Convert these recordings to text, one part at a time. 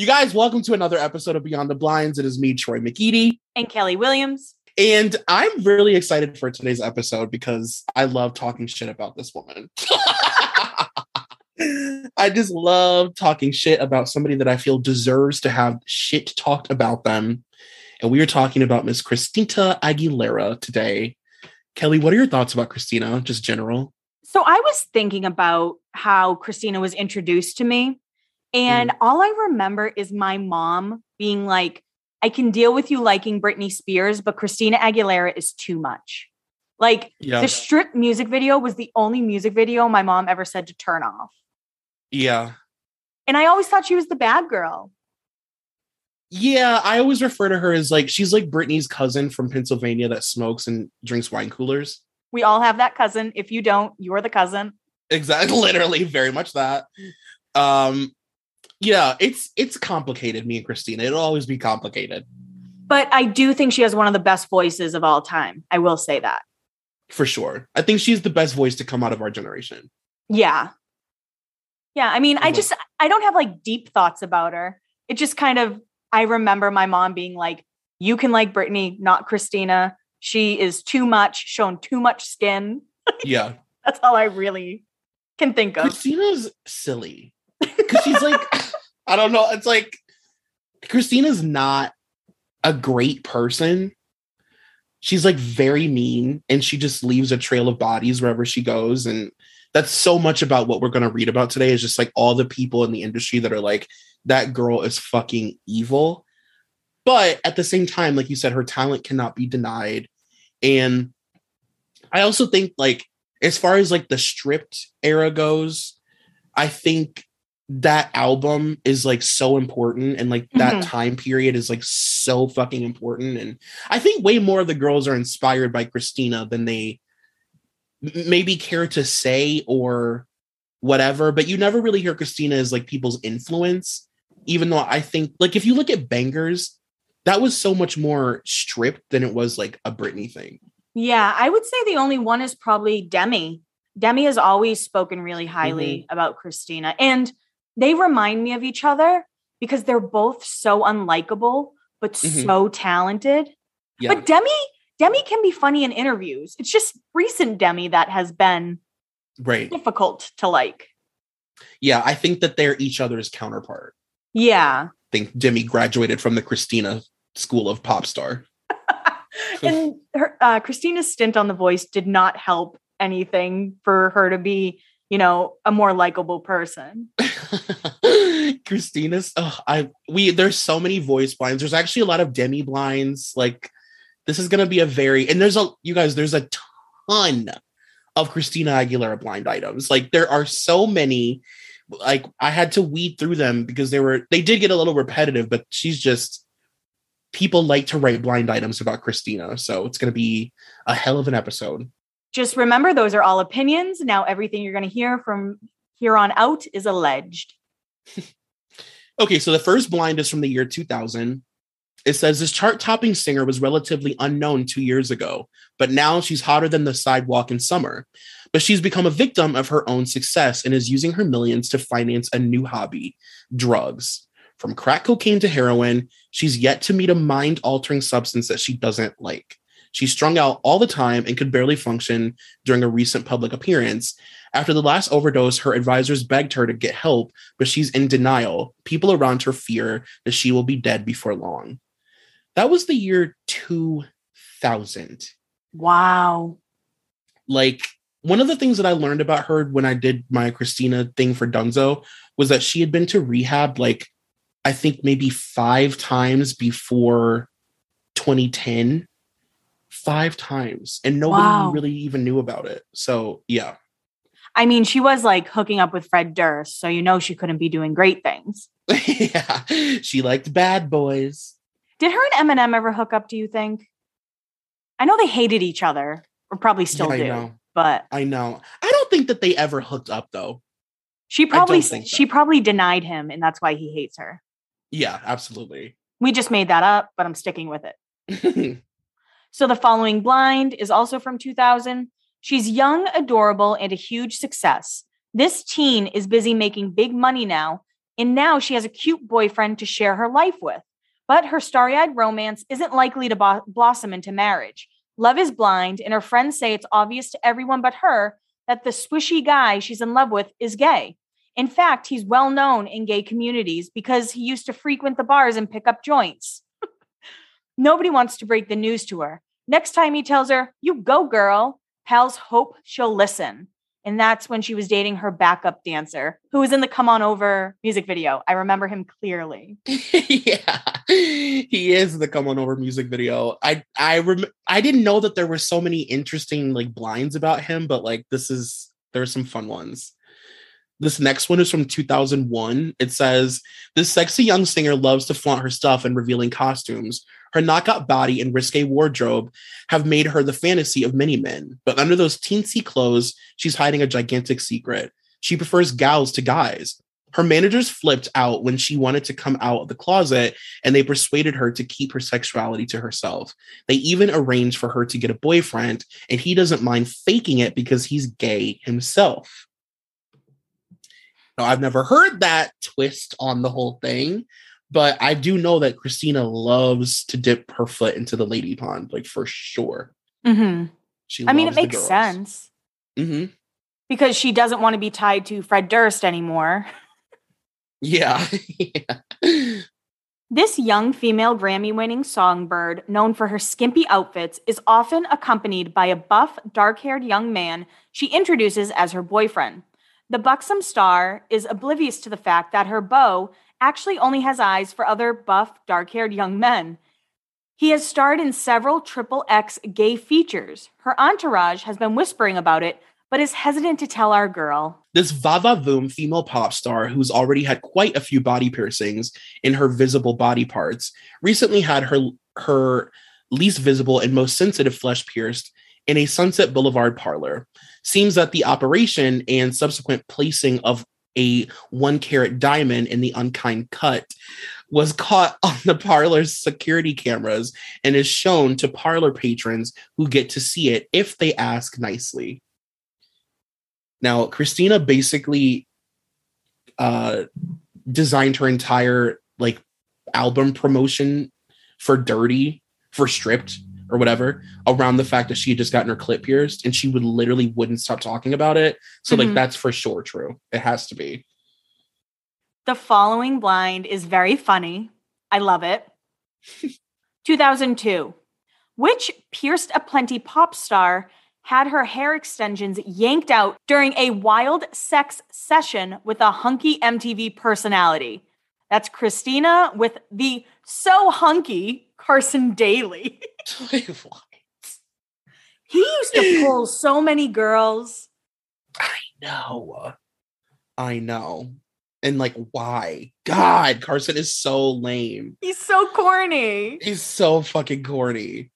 You guys, welcome to another episode of Beyond the Blinds. It is me, Troy McEady. And Kelly Williams. And I'm really excited for today's episode because I love talking shit about this woman. I just love talking shit about somebody that I feel deserves to have shit talked about them. And we are talking about Miss Christina Aguilera today. Kelly, what are your thoughts about Christina, just general? So I was thinking about how Christina was introduced to me. And mm. all I remember is my mom being like, I can deal with you liking Britney Spears, but Christina Aguilera is too much. Like yeah. the strip music video was the only music video my mom ever said to turn off. Yeah. And I always thought she was the bad girl. Yeah, I always refer to her as like she's like Britney's cousin from Pennsylvania that smokes and drinks wine coolers. We all have that cousin. If you don't, you're the cousin. Exactly, literally, very much that. Um, yeah, it's it's complicated. Me and Christina, it'll always be complicated. But I do think she has one of the best voices of all time. I will say that for sure. I think she's the best voice to come out of our generation. Yeah, yeah. I mean, I just I don't have like deep thoughts about her. It just kind of I remember my mom being like, "You can like Britney, not Christina. She is too much, shown too much skin." Yeah, that's all I really can think of. Christina's silly because she's like, I don't know. It's like Christina's not a great person. She's like very mean and she just leaves a trail of bodies wherever she goes. And that's so much about what we're going to read about today is just like all the people in the industry that are like, that girl is fucking evil. But at the same time, like you said, her talent cannot be denied. And I also think, like, as far as like the stripped era goes, I think that album is like so important and like that mm-hmm. time period is like so fucking important and i think way more of the girls are inspired by christina than they maybe care to say or whatever but you never really hear christina as like people's influence even though i think like if you look at bangers that was so much more stripped than it was like a britney thing yeah i would say the only one is probably demi demi has always spoken really highly mm-hmm. about christina and they remind me of each other because they're both so unlikable but mm-hmm. so talented. Yeah. But Demi Demi can be funny in interviews. It's just recent Demi that has been right difficult to like. Yeah, I think that they're each other's counterpart. Yeah. I think Demi graduated from the Christina School of Pop Star. and her, uh, Christina's stint on The Voice did not help anything for her to be you know, a more likable person. Christina's oh, I we there's so many voice blinds. There's actually a lot of demi blinds. Like this is gonna be a very and there's a you guys, there's a ton of Christina Aguilera blind items. Like there are so many. Like I had to weed through them because they were they did get a little repetitive, but she's just people like to write blind items about Christina. So it's gonna be a hell of an episode. Just remember, those are all opinions. Now, everything you're going to hear from here on out is alleged. okay, so the first blind is from the year 2000. It says this chart topping singer was relatively unknown two years ago, but now she's hotter than the sidewalk in summer. But she's become a victim of her own success and is using her millions to finance a new hobby drugs. From crack cocaine to heroin, she's yet to meet a mind altering substance that she doesn't like. She's strung out all the time and could barely function during a recent public appearance. After the last overdose, her advisors begged her to get help, but she's in denial. People around her fear that she will be dead before long. That was the year 2000. Wow. Like, one of the things that I learned about her when I did my Christina thing for Dunzo was that she had been to rehab, like, I think maybe five times before 2010 five times and nobody Wow. really even knew about it. So yeah. I mean, she was like hooking up with Fred Durst, so you know she couldn't be doing great things. yeah. She liked bad boys. Did her and Eminem ever hook up, do you think? I know they hated each other, or probably still Yeah, do, know. but I know. I don't think that they ever hooked up though. she probably she probably denied him, and that's why he hates her. Yeah, absolutely. We just made that up, but I'm sticking with it. So the following blind is also from 2000. She's young, adorable, and a huge success. This teen is busy making big money now, and now she has a cute boyfriend to share her life with. But her starry eyed romance isn't likely to bo- blossom into marriage. Love is blind, and her friends say it's obvious to everyone but her that the swishy guy she's in love with is gay. In fact, he's well known in gay communities because he used to frequent the bars and pick up joints. Nobody wants to break the news to her. Next time he tells her, You go, girl, pals hope she'll listen. And that's when she was dating her backup dancer, who was in the Come On Over music video. I remember him clearly. yeah. He is the come on over music video. I I rem- I didn't know that there were so many interesting like blinds about him, but like this is there's some fun ones. This next one is from 2001. It says, This sexy young singer loves to flaunt her stuff in revealing costumes. Her knockout body and risque wardrobe have made her the fantasy of many men. But under those teensy clothes, she's hiding a gigantic secret. She prefers gals to guys. Her managers flipped out when she wanted to come out of the closet and they persuaded her to keep her sexuality to herself. They even arranged for her to get a boyfriend, and he doesn't mind faking it because he's gay himself. Now, I've never heard that twist on the whole thing, but I do know that Christina loves to dip her foot into the lady pond, like for sure. hmm She I mean, it makes sense Mhm. because she doesn't want to be tied to Fred Durst anymore. Yeah. yeah. This young female Grammy winning songbird, known for her skimpy outfits, is often accompanied by a buff, dark haired young man she introduces as her boyfriend. The buxom star is oblivious to the fact that her beau actually only has eyes for other buff, dark haired young men. He has starred in several triple X gay features. Her entourage has been whispering about it, but is hesitant to tell our girl. This Vava Voom female pop star, who's already had quite a few body piercings in her visible body parts, recently had her her least visible and most sensitive flesh pierced in a Sunset Boulevard parlor. Seems that the operation and subsequent placing of a one carat diamond in the unkind cut was caught on the parlor's security cameras and is shown to parlor patrons who get to see it if they ask nicely. Now, Christina basically uh designed her entire like album promotion for Dirty, for Stripped or whatever, around the fact that she had just gotten her clip pierced and she would literally wouldn't stop talking about it. So like Mhm. that's for sure true. It has to be. The following blind is very funny. I love it. 2002. Which pierced a plenty pop star had her hair extensions yanked out during a wild sex session with a hunky MTV personality? That's Christina with the so hunky Carson Daly. what? He used to pull so many girls. I know. I know. And like why? God, Carson is so lame. He's so corny. He's so fucking corny.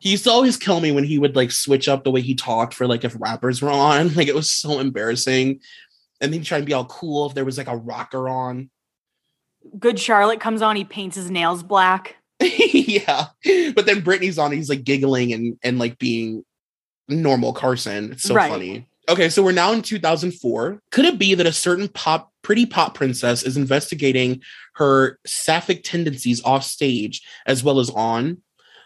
He used to always kill me when he would like switch up the way he talked for like if rappers were on. Like it was so embarrassing. And then he'd try and be all cool if there was like a rocker on. Good Charlotte comes on, he paints his nails black. yeah. But then Britney's on, he's like giggling and and like being normal Carson. It's so Right. funny. Okay, so we're now in 2004. Could it be that a certain pop, pretty pop princess is investigating her sapphic tendencies off stage as well as on?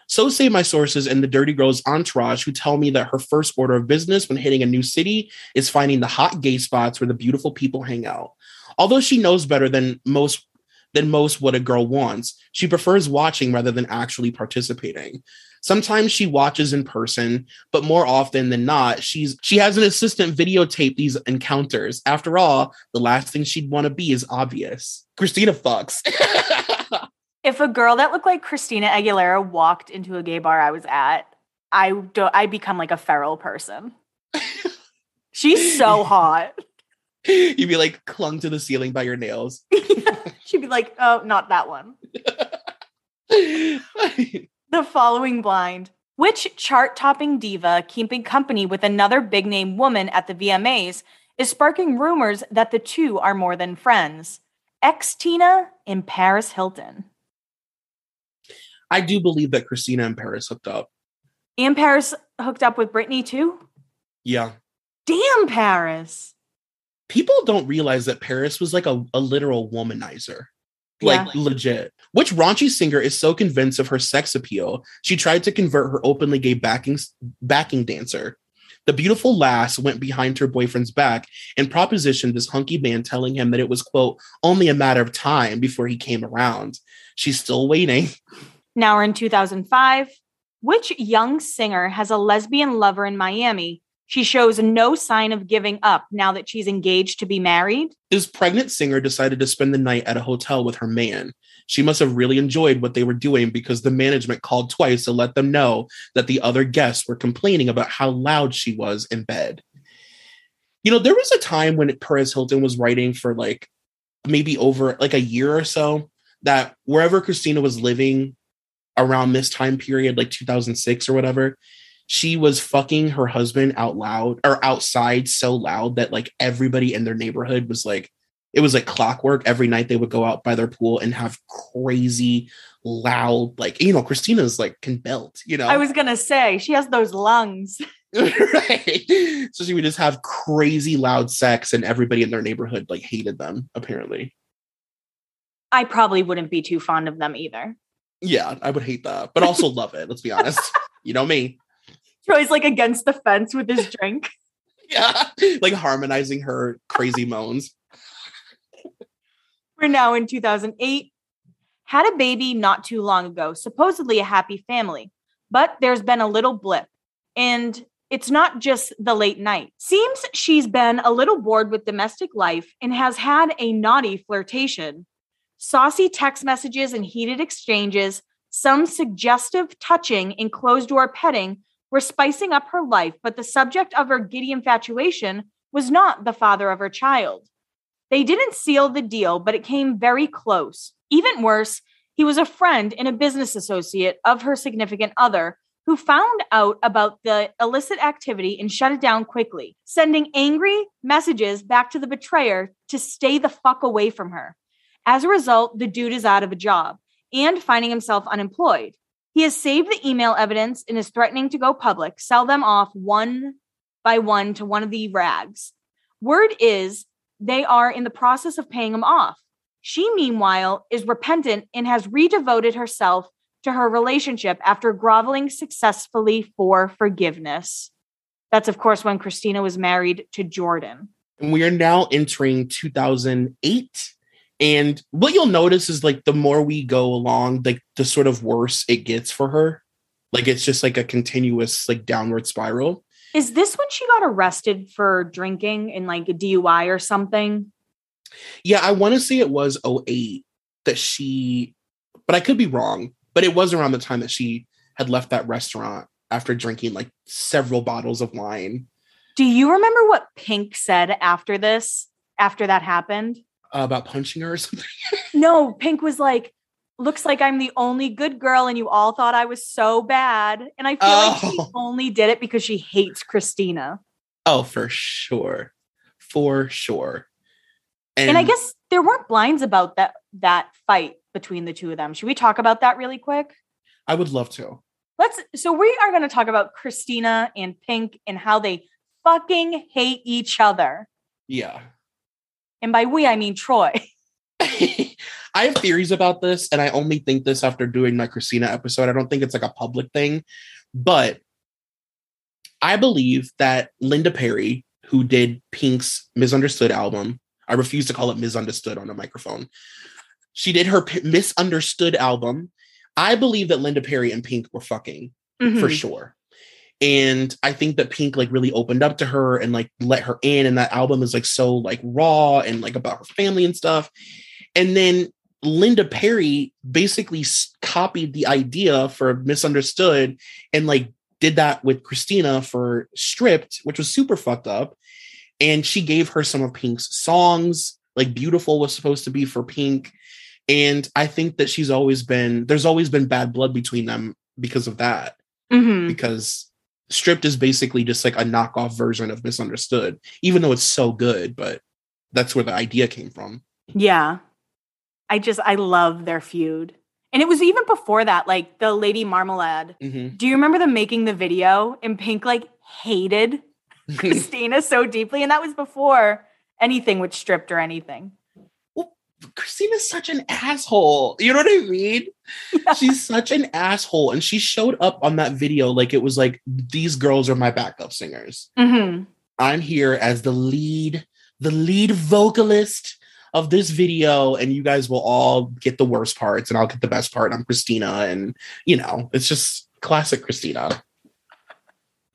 So say my sources and the Dirty Girls entourage who tell me that her first order of business when hitting a new city is finding the hot gay spots where the beautiful people hang out. Although she knows better than most than most what a girl wants, she prefers watching rather than actually participating. Sometimes she watches in person, but more often than not, she's she has an assistant videotape these encounters. After all, the last thing she'd want to be is obvious. Christina fucks. if a girl that looked like Christina Aguilera walked into a gay bar I was at, I don't I become like a feral person. She's so hot. You'd be like clung to the ceiling by your nails. She'd be like, "Oh, not that one." the following blind. Which chart topping diva keeping company with another big name woman at the VMAs is sparking rumors that the two are more than friends? Ex Tina and Paris Hilton. I do believe that Christina and Paris hooked up. And Paris hooked up with Britney too? Yeah. Damn, Paris. People don't realize that Paris was like a, a literal womanizer like yeah. legit. Which raunchy singer is so convinced of her sex appeal, she tried to convert her openly gay backing backing dancer. The beautiful lass went behind her boyfriend's back and propositioned this hunky man, telling him that it was quote only a matter of time before he came around. She's still waiting. Now we're in 2005. Which young singer has a lesbian lover in Miami she shows no sign of giving up now that she's engaged to be married. This pregnant singer decided to spend the night at a hotel with her man. She must have really enjoyed what they were doing because the management called twice to let them know that the other guests were complaining about how loud she was in bed. You know, there was a time when Perez Hilton was writing for like maybe over like a year or so that wherever Christina was living around this time period, like 2006 or whatever, she was fucking her husband out loud or outside so loud that like everybody in their neighborhood was like it was like clockwork. Every night they would go out by their pool and have crazy loud like you know christina's like can belt you know? I was gonna say she has those lungs. Right so she would just have crazy loud sex and everybody in their neighborhood like hated them apparently. I probably wouldn't be too fond of them either. Yeah i would hate that but also love it let's be honest. You know me Troy's like against the fence with his drink. yeah, like harmonizing her crazy moans. We're now in 2008. Had a baby not too long ago, supposedly a happy family, but there's been a little blip. And it's not just the late night. Seems she's been a little bored with domestic life and has had a naughty flirtation. Saucy text messages and heated exchanges, some suggestive touching and closed door petting were spicing up her life, but the subject of her giddy infatuation was not the father of her child. They didn't seal the deal, but it came very close. Even worse, he was a friend and a business associate of her significant other who found out about the illicit activity and shut it down quickly, sending angry messages back to the betrayer to stay the fuck away from her. As a result, the dude is out of a job and finding himself unemployed. He has saved the email evidence and is threatening to go public, sell them off one by one to one of the rags. Word is they are in the process of paying him off. She, meanwhile, is repentant and has redevoted herself to her relationship after groveling successfully for forgiveness. That's, of course, when Christina was married to Jordan. And we are now entering 2008. And what you'll notice is like the more we go along, like the sort of worse it gets for her. Like it's just like a continuous like downward spiral. Is this when she got arrested for drinking in like a DUI or something? Yeah, I want to say it was 08 that she, but I could be wrong. But it was around the time that she had left that restaurant after drinking like several bottles of wine. Do you remember what Pink said after this, after that happened? Uh, about punching her or something? no, Pink was like, looks like I'm the only good girl and you all thought I was so bad. And I feel oh. like she oh. only did it because she hates Christina. Oh, for sure. For sure. And, and I guess there weren't blinds about that that fight between the two of them. Should we talk about that really quick? I would love to. Let's so we are going to talk about Christina and Pink and how they fucking hate each other. Yeah. And by we, I mean Troy. I have theories about this, and I only think this after doing my Christina episode. I don't think it's like a public thing, but I believe that Linda Perry, who did Pink's Misunderstood album, I refuse to call it Misunderstood on a microphone. She did her P- Misunderstood album. I believe that Linda Perry and Pink were fucking for Mhm. sure. And I think that Pink like really opened up to her and like let her in. And that album is like so like raw and like about her family and stuff. And then Linda Perry basically s- copied the idea for Misunderstood and like did that with Christina for Stripped, which was super fucked up. And she gave her some of Pink's songs. Like Beautiful was supposed to be for Pink. And I think that she's always been, there's always been bad blood between them because of that Mhm. because stripped is basically just like a knockoff version of misunderstood even though it's so good but that's where the idea came from Yeah. I just, I love their feud. And it was even before that, like the Lady Marmalade. Mhm. Do you remember them making the video and Pink like hated Christina so deeply? And that was before anything with stripped or anything. Well, Christina's such an asshole you know what i mean she's such an asshole and she showed up on that video like it was like these girls are my backup singers. Hmm i'm here as the lead the lead vocalist of this video and you guys will all get the worst parts and i'll get the best part i'm christina and you know it's just classic christina.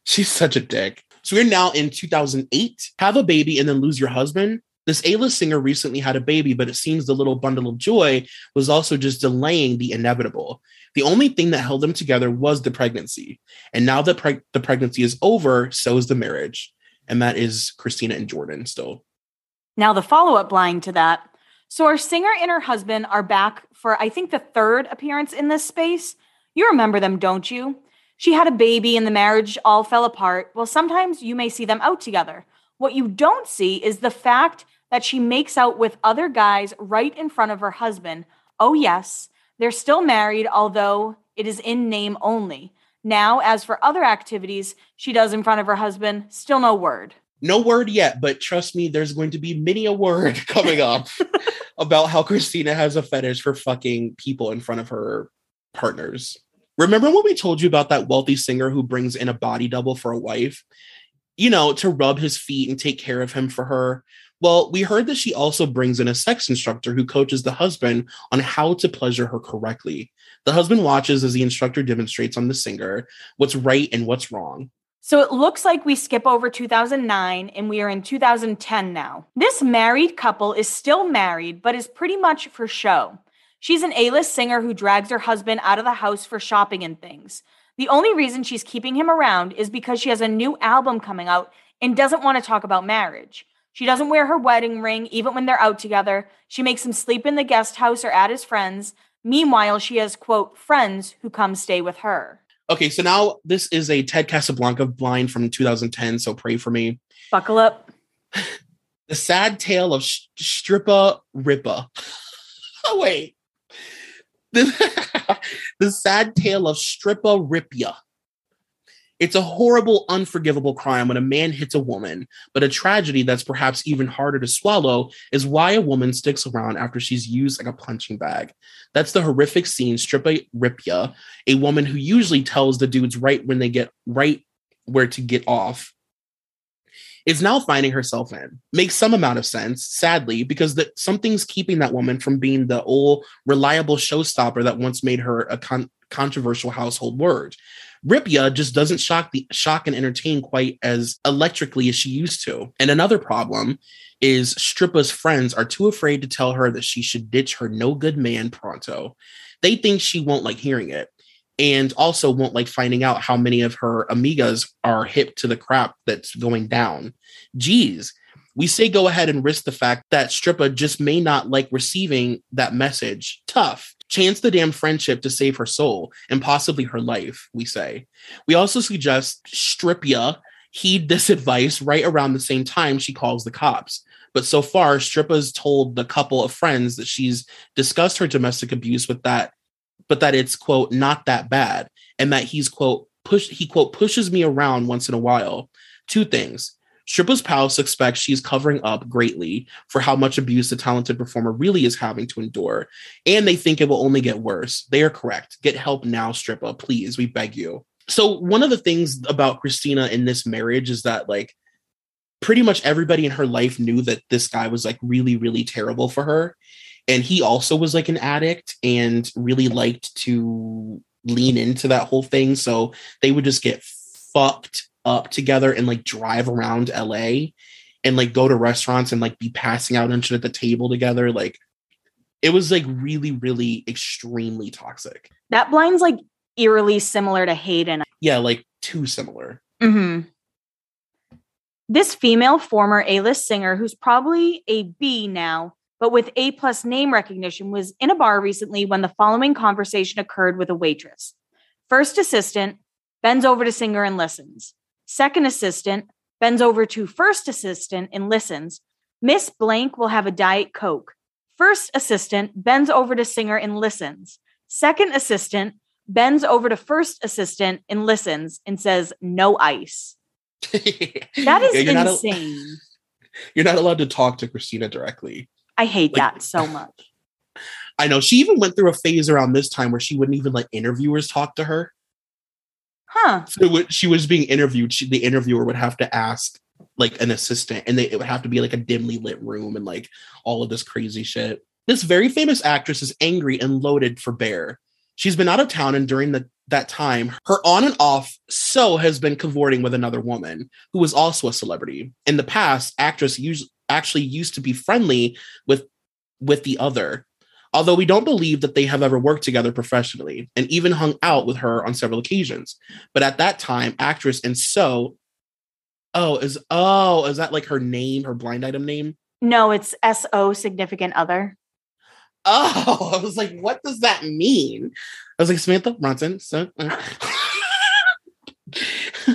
She's such a dick. So we're now in 2008 have a baby and then lose your husband this A-list singer recently had a baby, but it seems the little bundle of joy was also just delaying the inevitable. The only thing that held them together was the pregnancy. And now that preg- the pregnancy is over, so is the marriage. And that is Christina and Jordan still. Now, the follow up blind to that. So, our singer and her husband are back for, I think, the third appearance in this space. You remember them, don't you? She had a baby and the marriage all fell apart. Well, sometimes you may see them out together. What you don't see is the fact that she makes out with other guys right in front of her husband. Oh, yes, they're still married, although it is in name only. Now, as for other activities she does in front of her husband, still no word. No word yet, but trust me, there's going to be many a word coming up about how Christina has a fetish for fucking people in front of her partners. Remember when we told you about that wealthy singer who brings in a body double for a wife? You know, to rub his feet and take care of him for her. Well, we heard that she also brings in a sex instructor who coaches the husband on how to pleasure her correctly. The husband watches as the instructor demonstrates on the singer what's right and what's wrong. So it looks like we skip over 2009 and we are in 2010 now. This married couple is still married, but is pretty much for show. She's an A list singer who drags her husband out of the house for shopping and things. The only reason she's keeping him around is because she has a new album coming out and doesn't want to talk about marriage. She doesn't wear her wedding ring even when they're out together. She makes him sleep in the guest house or at his friends. Meanwhile, she has, quote, friends who come stay with her. Okay, so now this is a Ted Casablanca blind from 2010, so pray for me. Buckle up. The sad tale of Sh- Strippa Rippa. oh, wait. The, the sad tale of Strippa Ripia. It's a horrible, unforgivable crime when a man hits a woman, but a tragedy that's perhaps even harder to swallow is why a woman sticks around after she's used like a punching bag. That's the horrific scene, Strippa Ripia, a woman who usually tells the dudes right when they get right where to get off, is now finding herself in. Makes some amount of sense, sadly, because that something's keeping that woman from being the old reliable showstopper that once made her a con- controversial household word. Ripia just doesn't shock the shock and entertain quite as electrically as she used to. And another problem is Strippa's friends are too afraid to tell her that she should ditch her no good man pronto. They think she won't like hearing it and also won't like finding out how many of her amigas are hip to the crap that's going down. Geez, we say go ahead and risk the fact that Strippa just may not like receiving that message. Tough. Chance the damn friendship to save her soul and possibly her life, we say. We also suggest Stripia heed this advice right around the same time she calls the cops. But so far, Strippa's told the couple of friends that she's discussed her domestic abuse with that, but that it's quote not that bad, and that he's quote push he quote pushes me around once in a while. Two things. Strippa's pal suspects she's covering up greatly for how much abuse the talented performer really is having to endure, and they think it will only get worse. They are correct. Get help now, Strippa, please. We beg you. So, one of the things about Christina in this marriage is that, like, pretty much everybody in her life knew that this guy was like really, really terrible for her. And he also was like an addict and really liked to lean into that whole thing. So they would just get fucked up together and like drive around LA and like go to restaurants and like be passing out and shit at the table together. Like it was like really, really extremely toxic. That blind's like eerily similar to Hayden. Yeah, like too similar. Mm-hmm. This female former A-list singer, who's probably a B now, but with A plus name recognition, was in a bar recently when the following conversation occurred with a waitress. First assistant bends over to singer and listens. Second assistant bends over to first assistant and listens. Miss Blank will have a Diet Coke. First assistant bends over to singer and listens. Second assistant bends over to first assistant and listens and says, no ice. That is Yeah, you're not a- insane. you're not allowed to talk to Christina directly. I hate Like- that so much. I know she even went through a phase around this time where she wouldn't even let interviewers talk to her. Huh. So she was being interviewed, she, the interviewer would have to ask like an assistant, and they, it would have to be like a dimly lit room and like all of this crazy shit. This very famous actress is angry and loaded for Bear. She's been out of town, and during the, that time, her on and off so has been cavorting with another woman who was also a celebrity. In the past, actress us- actually used to be friendly with with the other, although we don't believe that they have ever worked together professionally, and even hung out with her on several occasions. But at that time, actress and so, oh, is oh, is that like her name, her blind item name? No, it's SO significant other. Oh, I was like, what does that mean? I was like, Samantha Ronson. So, uh.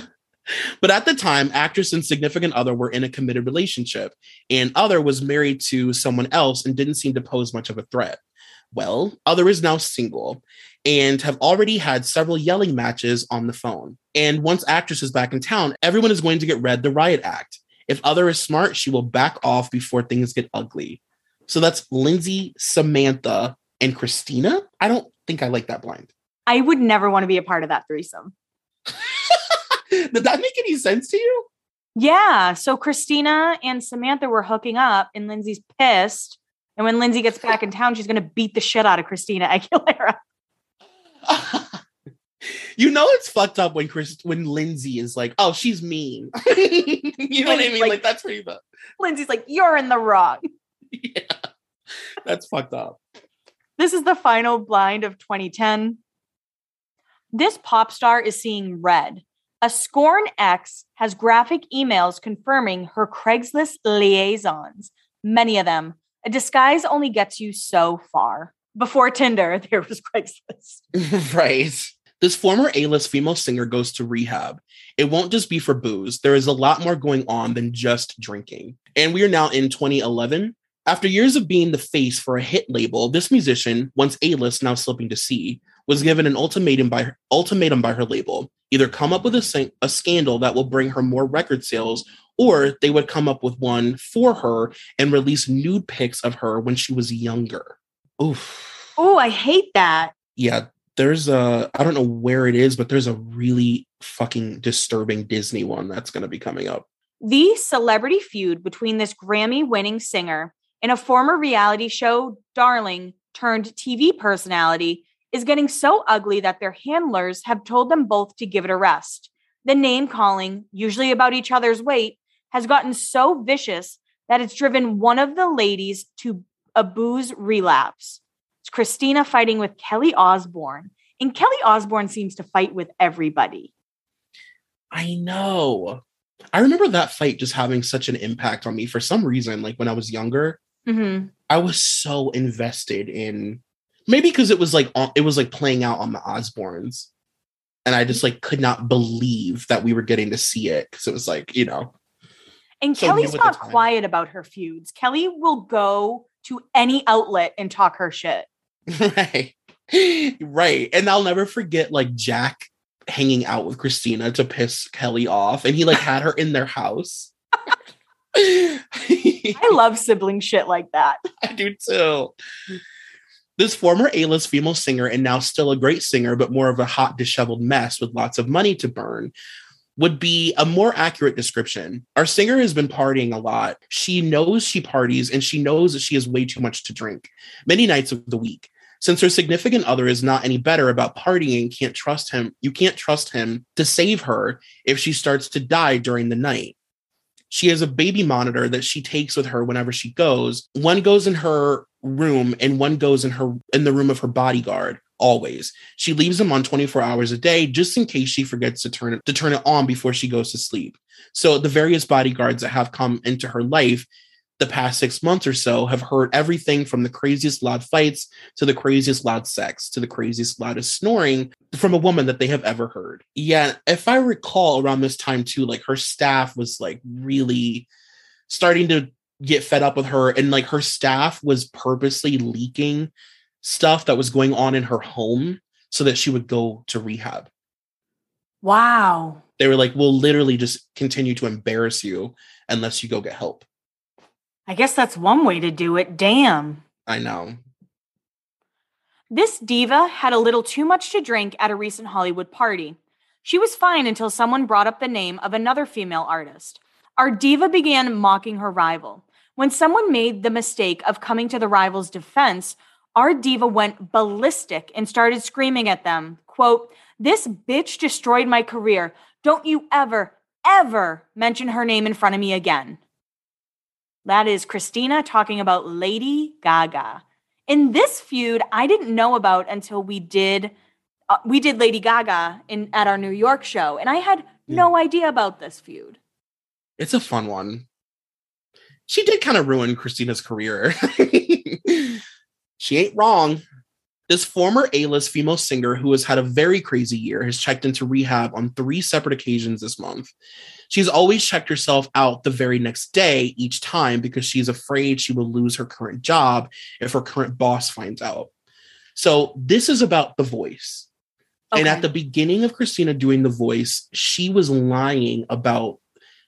but at the time, actress and significant other were in a committed relationship, and other was married to someone else and didn't seem to pose much of a threat. Well, other is now single and have already had several yelling matches on the phone. And once actress is back in town, everyone is going to get read the riot act. If other is smart, she will back off before things get ugly. So that's Lindsay, Samantha, and Christina. I don't think I like that blind. I would never want to be a part of that threesome. Did that make any sense to you? Yeah. So Christina and Samantha were hooking up, and Lindsay's pissed. And when Lindsay gets back in town, she's going to beat the shit out of Christina Aguilera. you know it's fucked up when Chris when Lindsay is like, oh, she's mean. you know what I mean? Like- Like, that's pretty much. Lindsay's like, You're in the wrong. Yeah. That's fucked up. This is the final blind of 2010. This pop star is seeing red. A scorn ex has graphic emails confirming her Craigslist liaisons, many of them. A disguise only gets you so far. Before Tinder, there was Craigslist. right. This former A list female singer goes to rehab. It won't just be for booze. There is a lot more going on than just drinking. And we are now in 2011. After years of being the face for a hit label, this musician, once A list, now slipping to C, was given an ultimatum by her, ultimatum by her label: either come up with a, a scandal that will bring her more record sales, or they would come up with one for her and release nude pics of her when she was younger. Oof Oh, I hate that. yeah, there's a I don't know where it is, but there's a really fucking disturbing Disney one that's going to be coming up. The celebrity feud between this Grammy winning singer and a former reality show darling turned TV personality is getting so ugly that their handlers have told them both to give it a rest. The name calling, usually about each other's weight, has gotten so vicious that it's driven one of the ladies to a booze relapse. It's Christina fighting with Kelly Osbourne, and Kelly Osbourne seems to fight with everybody. I know. I remember that fight just having such an impact on me for some reason. Like when I was younger, hmm I was so invested in maybe because it was like it was like playing out on the Osbournes, and I just like could not believe that we were getting to see it because it was like you know And So Kelly's new at the not quiet about her feuds. Kelly will go to any outlet and talk her shit. right right and i'll never forget like jack hanging out with Christina to piss Kelly off, and he like had her in their house. I love sibling shit like that. I do too. This former A list female singer, and now still a great singer, but more of a hot, disheveled mess with lots of money to burn, would be a more accurate description. Our singer has been partying a lot. She knows she parties and she knows that she has way too much to drink many nights of the week. Since her significant other is not any better about partying, can't trust him. You can't trust him to save her if she starts to die during the night. She has a baby monitor that she takes with her whenever she goes. One goes in her room and one goes in her in the room of her bodyguard always. She leaves them on 24 hours a day just in case she forgets to turn it to turn it on before she goes to sleep. So the various bodyguards that have come into her life the past six months or so have heard everything from the craziest loud fights to the craziest loud sex to the craziest loudest snoring from a woman that they have ever heard. Yeah, if I recall around this time too, like her staff was like really starting to get fed up with her and like her staff was purposely leaking stuff that was going on in her home so that she would go to rehab. Wow. They were like, we'll literally just continue to embarrass you unless you go get help. I guess that's one way to do it. Damn. I know. This diva had a little too much to drink at a recent Hollywood party. She was fine until someone brought up the name of another female artist. Our diva began mocking her rival. When someone made the mistake of coming to the rival's defense, our diva went ballistic and started screaming at them, quote, "This bitch destroyed my career. Don't you ever ever mention her name in front of me again." That is Christina talking about Lady Gaga. In this feud, I didn't know about until we did uh, we did Lady Gaga in at our New York show, and I had no idea about this feud. It's a fun one. She did kind of ruin Christina's career. she ain't wrong. This former A list female singer who has had a very crazy year has checked into rehab on three separate occasions this month. She's always checked herself out the very next day each time because she's afraid she will lose her current job if her current boss finds out. So, this is about the voice. And at the beginning of Christina doing the voice, she was lying about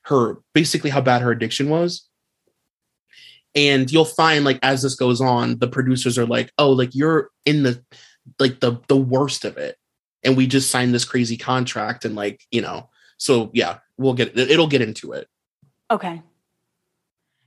her basically how bad her addiction was. And you'll find like as this goes on, the producers are like, "Oh, like you're in the like the the worst of it." And we just signed this crazy contract and like, you know. So, yeah, we'll get it'll get into it. Okay.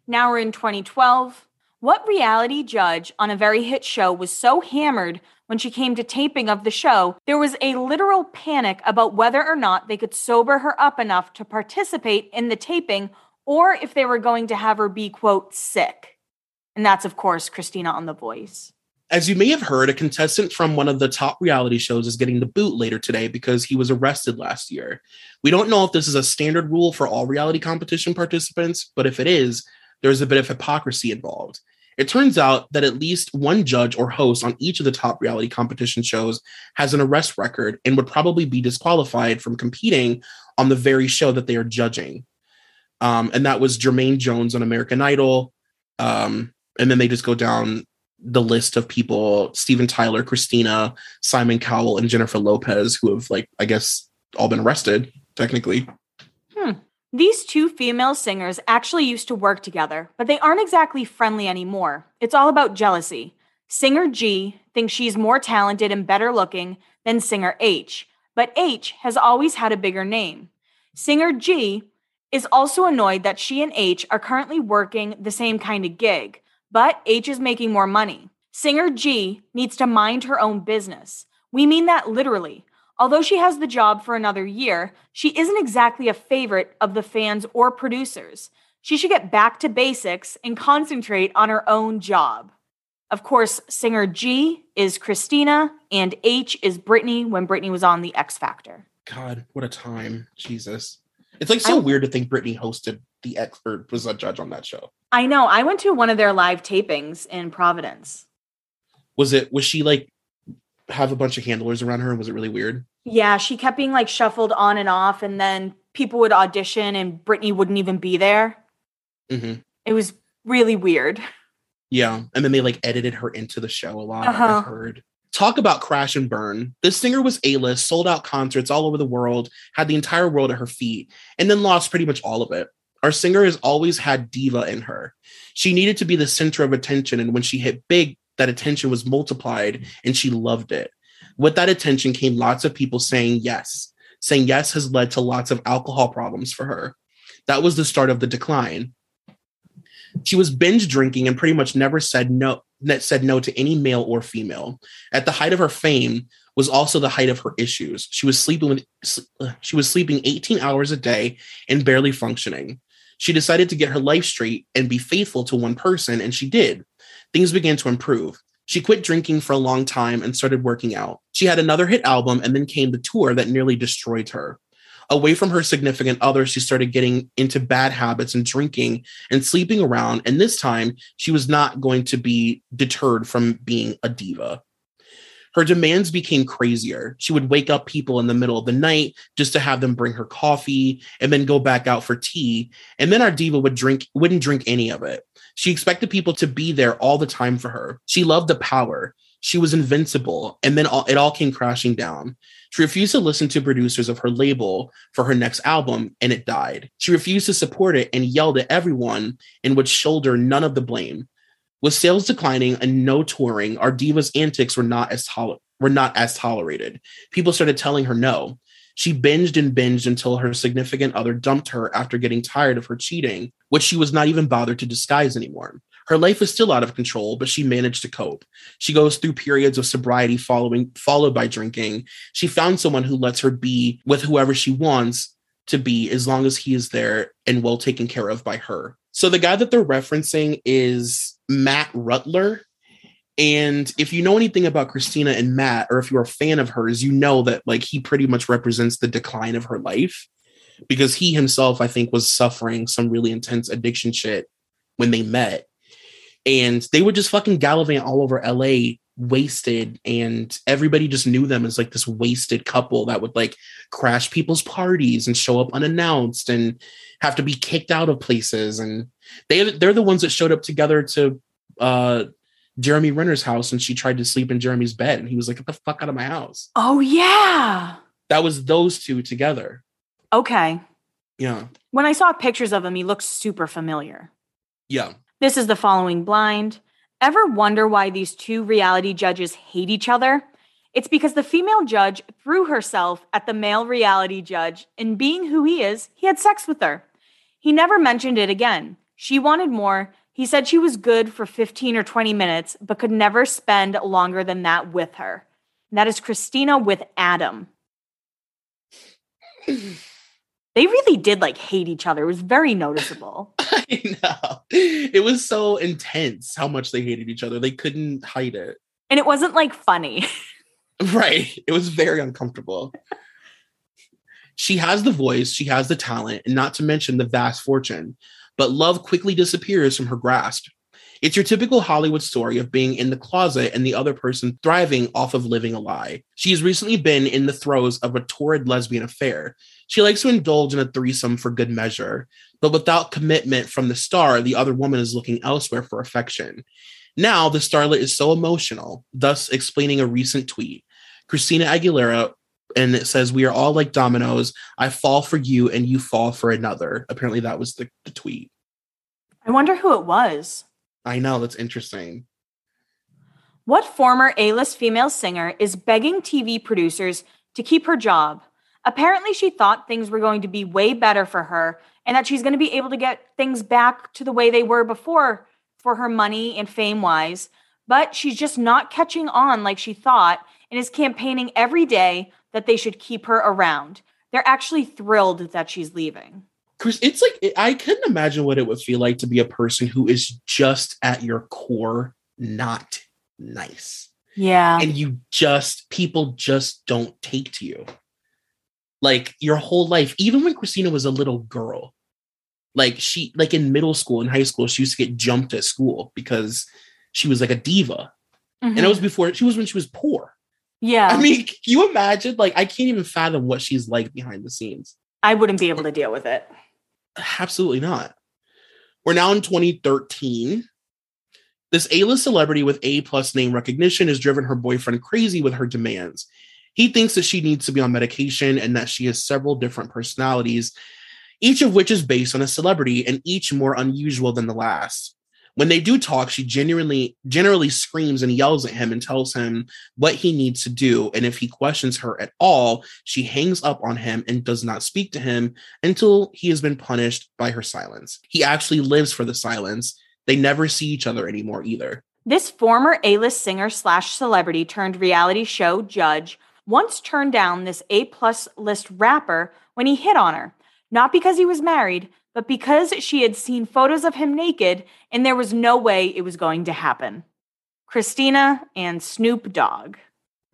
Now we're in 2012. What reality judge on a very hit show was so hammered when she came to taping of the show, there was a literal panic about whether or not they could sober her up enough to participate in the taping or if they were going to have her be, quote, sick. And that's, of course, Christina on The Voice. As you may have heard, a contestant from one of the top reality shows is getting the boot later today because he was arrested last year. We don't know if this is a standard rule for all reality competition participants, but if it is, there's a bit of hypocrisy involved. It turns out that at least one judge or host on each of the top reality competition shows has an arrest record and would probably be disqualified from competing on the very show that they are judging. Um, and that was Jermaine Jones on American Idol. Um, and then they just go down the list of people Steven Tyler, Christina, Simon Cowell, and Jennifer Lopez, who have, like, I guess, all been arrested, technically. These two female singers actually used to work together, but they aren't exactly friendly anymore. It's all about jealousy. Singer G thinks she's more talented and better looking than singer H, but H has always had a bigger name. Singer G is also annoyed that she and H are currently working the same kind of gig, but H is making more money. Singer G needs to mind her own business. We mean that literally. Although she has the job for another year, she isn't exactly a favorite of the fans or producers. She should get back to basics and concentrate on her own job. Of course, singer G is Christina and H is Britney when Britney was on The X Factor. God, what a time. Jesus. It's like so I- weird to think Britney hosted the X or was a judge on that show. I know, I went to one of their live tapings in Providence. Was it, was she like, have a bunch of handlers around her? and Was it really weird? Yeah, she kept being like shuffled on and off, and then people would audition and Britney wouldn't even be there. hmm It was really weird. Yeah. And then they like edited her into the show a lot, Uh-huh. I've heard. Talk about crash and burn. This singer was A list, sold out concerts all over the world, had the entire world at her feet, and then lost pretty much all of it. Our singer has always had diva in her. She needed to be the center of attention, and when she hit big, that attention was multiplied and she loved it. With that attention came lots of people saying yes. Saying yes has led to lots of alcohol problems for her. That was the start of the decline. She was binge drinking and pretty much never said no that said no to any male or female. At the height of her fame was also the height of her issues. She was sleeping with uh, she was sleeping 18 hours a day and barely functioning. She decided to get her life straight and be faithful to one person and she did. Things began to improve. She quit drinking for a long time and started working out. She had another hit album and then came the tour that nearly destroyed her. Away from her significant other, she started getting into bad habits and drinking and sleeping around. And this time, she was not going to be deterred from being a diva. Her demands became crazier. She would wake up people in the middle of the night just to have them bring her coffee and then go back out for tea. And then our diva would drink, wouldn't drink any of it. She expected people to be there all the time for her. She loved the power. She was invincible. And then all, it all came crashing down. She refused to listen to producers of her label for her next album, and it died. She refused to support it and yelled at everyone and would shoulder none of the blame. With sales declining and no touring, our diva's antics were not as tol- were not as tolerated. People started telling her no. She binged and binged until her significant other dumped her after getting tired of her cheating, which she was not even bothered to disguise anymore. Her life is still out of control, but she managed to cope. She goes through periods of sobriety following followed by drinking. She found someone who lets her be with whoever she wants to be as long as he is there and well taken care of by her. So the guy that they're referencing is Matt Rutler. And if you know anything about Christina and Matt, or if you're a fan of hers, you know that like he pretty much represents the decline of her life because he himself, I think, was suffering some really intense addiction shit when they met. And they would just fucking gallivant all over LA wasted and everybody just knew them as like this wasted couple that would like crash people's parties and show up unannounced and have to be kicked out of places and they they're the ones that showed up together to uh Jeremy Renner's house and she tried to sleep in Jeremy's bed and he was like get the fuck out of my house. Oh yeah. That was those two together. Okay. Yeah. When I saw pictures of him, he looked super familiar. Yeah. This is the following blind. Ever wonder why these two reality judges hate each other? It's because the female judge threw herself at the male reality judge, and being who he is, he had sex with her. He never mentioned it again. She wanted more. He said she was good for 15 or 20 minutes, but could never spend longer than that with her. And that is Christina with Adam. they really did like hate each other. It was very noticeable. I know. It was so intense how much they hated each other. They couldn't hide it. And it wasn't like funny. Right. It was very uncomfortable. she has the voice, she has the talent, and not to mention the vast fortune. But love quickly disappears from her grasp. It's your typical Hollywood story of being in the closet and the other person thriving off of living a lie. She has recently been in the throes of a torrid lesbian affair. She likes to indulge in a threesome for good measure, but without commitment from the star, the other woman is looking elsewhere for affection. Now, the starlet is so emotional, thus explaining a recent tweet. Christina Aguilera, and it says, We are all like dominoes. I fall for you and you fall for another. Apparently, that was the, the tweet. I wonder who it was. I know, that's interesting. What former A list female singer is begging TV producers to keep her job? Apparently, she thought things were going to be way better for her and that she's going to be able to get things back to the way they were before for her money and fame wise. But she's just not catching on like she thought and is campaigning every day that they should keep her around. They're actually thrilled that she's leaving. Chris, it's like I couldn't imagine what it would feel like to be a person who is just at your core not nice. Yeah. And you just people just don't take to you. Like your whole life, even when Christina was a little girl, like she like in middle school and high school, she used to get jumped at school because she was like a diva. Mm-hmm. And it was before she was when she was poor. yeah. I mean, can you imagine? Like, I can't even fathom what she's like behind the scenes. I wouldn't be able to deal with it. Absolutely not. We're now in 2013. This A-list celebrity with A plus name recognition has driven her boyfriend crazy with her demands. He thinks that she needs to be on medication and that she has several different personalities, each of which is based on a celebrity and each more unusual than the last. When they do talk, she genuinely generally screams and yells at him and tells him what he needs to do. And if he questions her at all, she hangs up on him and does not speak to him until he has been punished by her silence. He actually lives for the silence. They never see each other anymore either. This former A-list singer slash celebrity turned reality show judge once turned down this A plus list rapper when he hit on her, not because he was married, but because she had seen photos of him naked and there was no way it was going to happen. Christina and Snoop Dogg.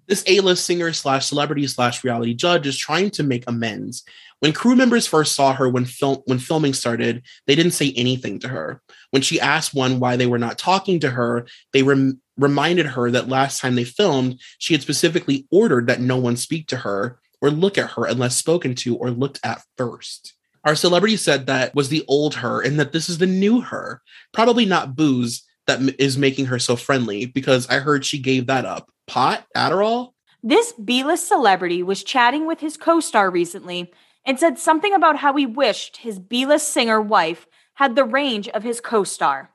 This A-list singer slash celebrity slash reality judge is trying to make amends. When crew members first saw her when film when filming started, they didn't say anything to her. When she asked one why they were not talking to her, they rem- reminded her that last time they filmed, she had specifically ordered that no one speak to her or look at her unless spoken to or looked at first. Our celebrity said that was the old her and that this is the new her. Probably not booze that m- is making her so friendly because I heard she gave that up. Pot? Adderall? This B list celebrity was chatting with his co star recently and said something about how he wished his B list singer wife had the range of his co star.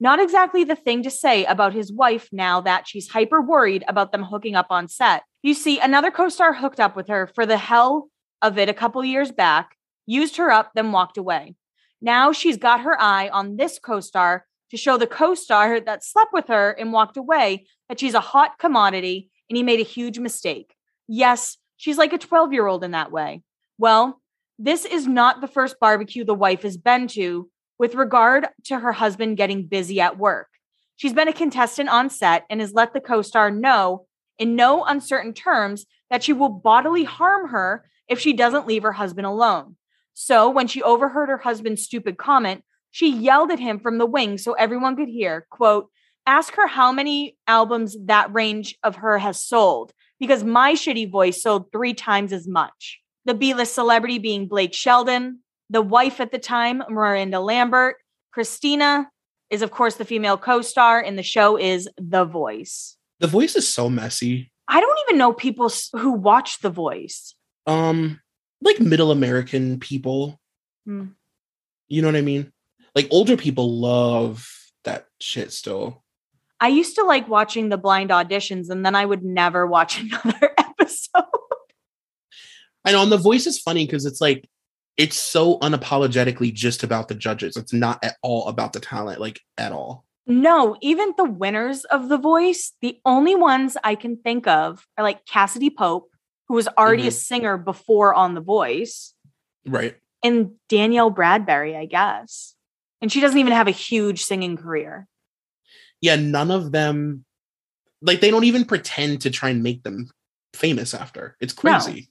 Not exactly the thing to say about his wife now that she's hyper worried about them hooking up on set. You see, another co star hooked up with her for the hell of it a couple years back, used her up, then walked away. Now she's got her eye on this co star to show the co star that slept with her and walked away that she's a hot commodity and he made a huge mistake. Yes, she's like a 12 year old in that way. Well, this is not the first barbecue the wife has been to with regard to her husband getting busy at work. She's been a contestant on set and has let the co star know in no uncertain terms that she will bodily harm her if she doesn't leave her husband alone. So when she overheard her husband's stupid comment, she yelled at him from the wings so everyone could hear, quote, ask her how many albums that range of her has sold because my shitty voice sold three times as much. The B list celebrity being Blake Shelton, the wife at the time, Miranda Lambert. Christina is, of course, the female co star, and the show is The Voice. The voice is so messy. I don't even know people who watch The Voice. Um, like middle American people. Hmm. You know what I mean? Like older people love that shit still. I used to like watching the blind auditions, and then I would never watch another episode. I know, and the voice is funny because it's like it's so unapologetically just about the judges. It's not at all about the talent, like at all. No, even the winners of The Voice, the only ones I can think of are like Cassadee Pope, who was already a mm-hmm. singer before on The Voice, Right. and Danielle Bradbery, I guess. And she doesn't even have a huge singing career. Yeah, none of them like they don't even pretend to try and make them famous after. It's crazy.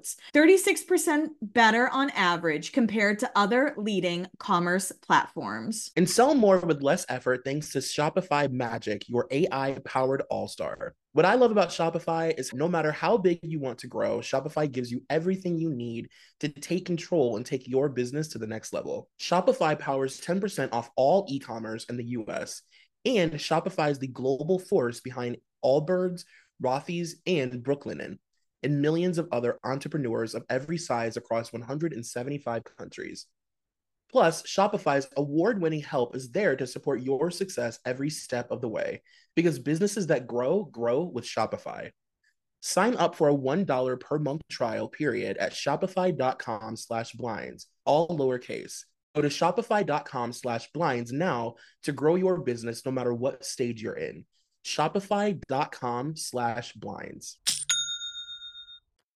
checkouts, 36% better on average compared to other leading commerce platforms. And sell more with less effort thanks to Shopify Magic, your AI powered all star. What I love about Shopify is no matter how big you want to grow, Shopify gives you everything you need to take control and take your business to the next level. Shopify powers 10% off all e commerce in the US, and Shopify is the global force behind Allbirds, Rothy's, and Brooklinen, and millions of other entrepreneurs of every size across 175 countries. Plus, Shopify's award winning help is there to support your success every step of the way because businesses that grow, grow with Shopify. Sign up for a $1 per month trial period at shopify.com slash blinds, all lowercase. Go to shopify.com slash blinds now to grow your business no matter what stage you're in. Shopify.com slash blinds.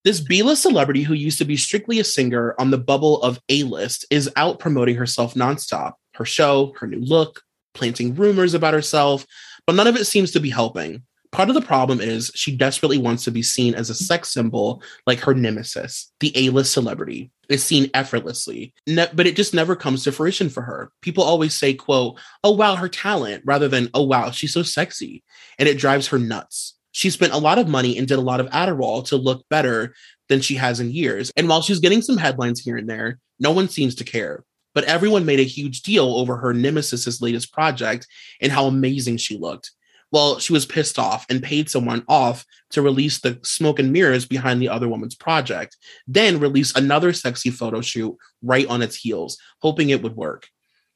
This B list celebrity who used to be strictly a singer on the bubble of A list is out promoting herself nonstop. Her show, her new look, planting rumors about herself, but none of it seems to be helping. Part of the problem is she desperately wants to be seen as a sex symbol like her nemesis, the A list celebrity, is seen effortlessly. Ne- but it just never comes to fruition for her. People always say, quote, oh wow, her talent, rather than, oh wow, she's so sexy. And it drives her nuts. She spent a lot of money and did a lot of Adderall to look better than she has in years. And while she's getting some headlines here and there, no one seems to care. But everyone made a huge deal over her Nemesis's latest project and how amazing she looked. Well, she was pissed off and paid someone off to release the smoke and mirrors behind the other woman's project, then release another sexy photo shoot right on its heels, hoping it would work.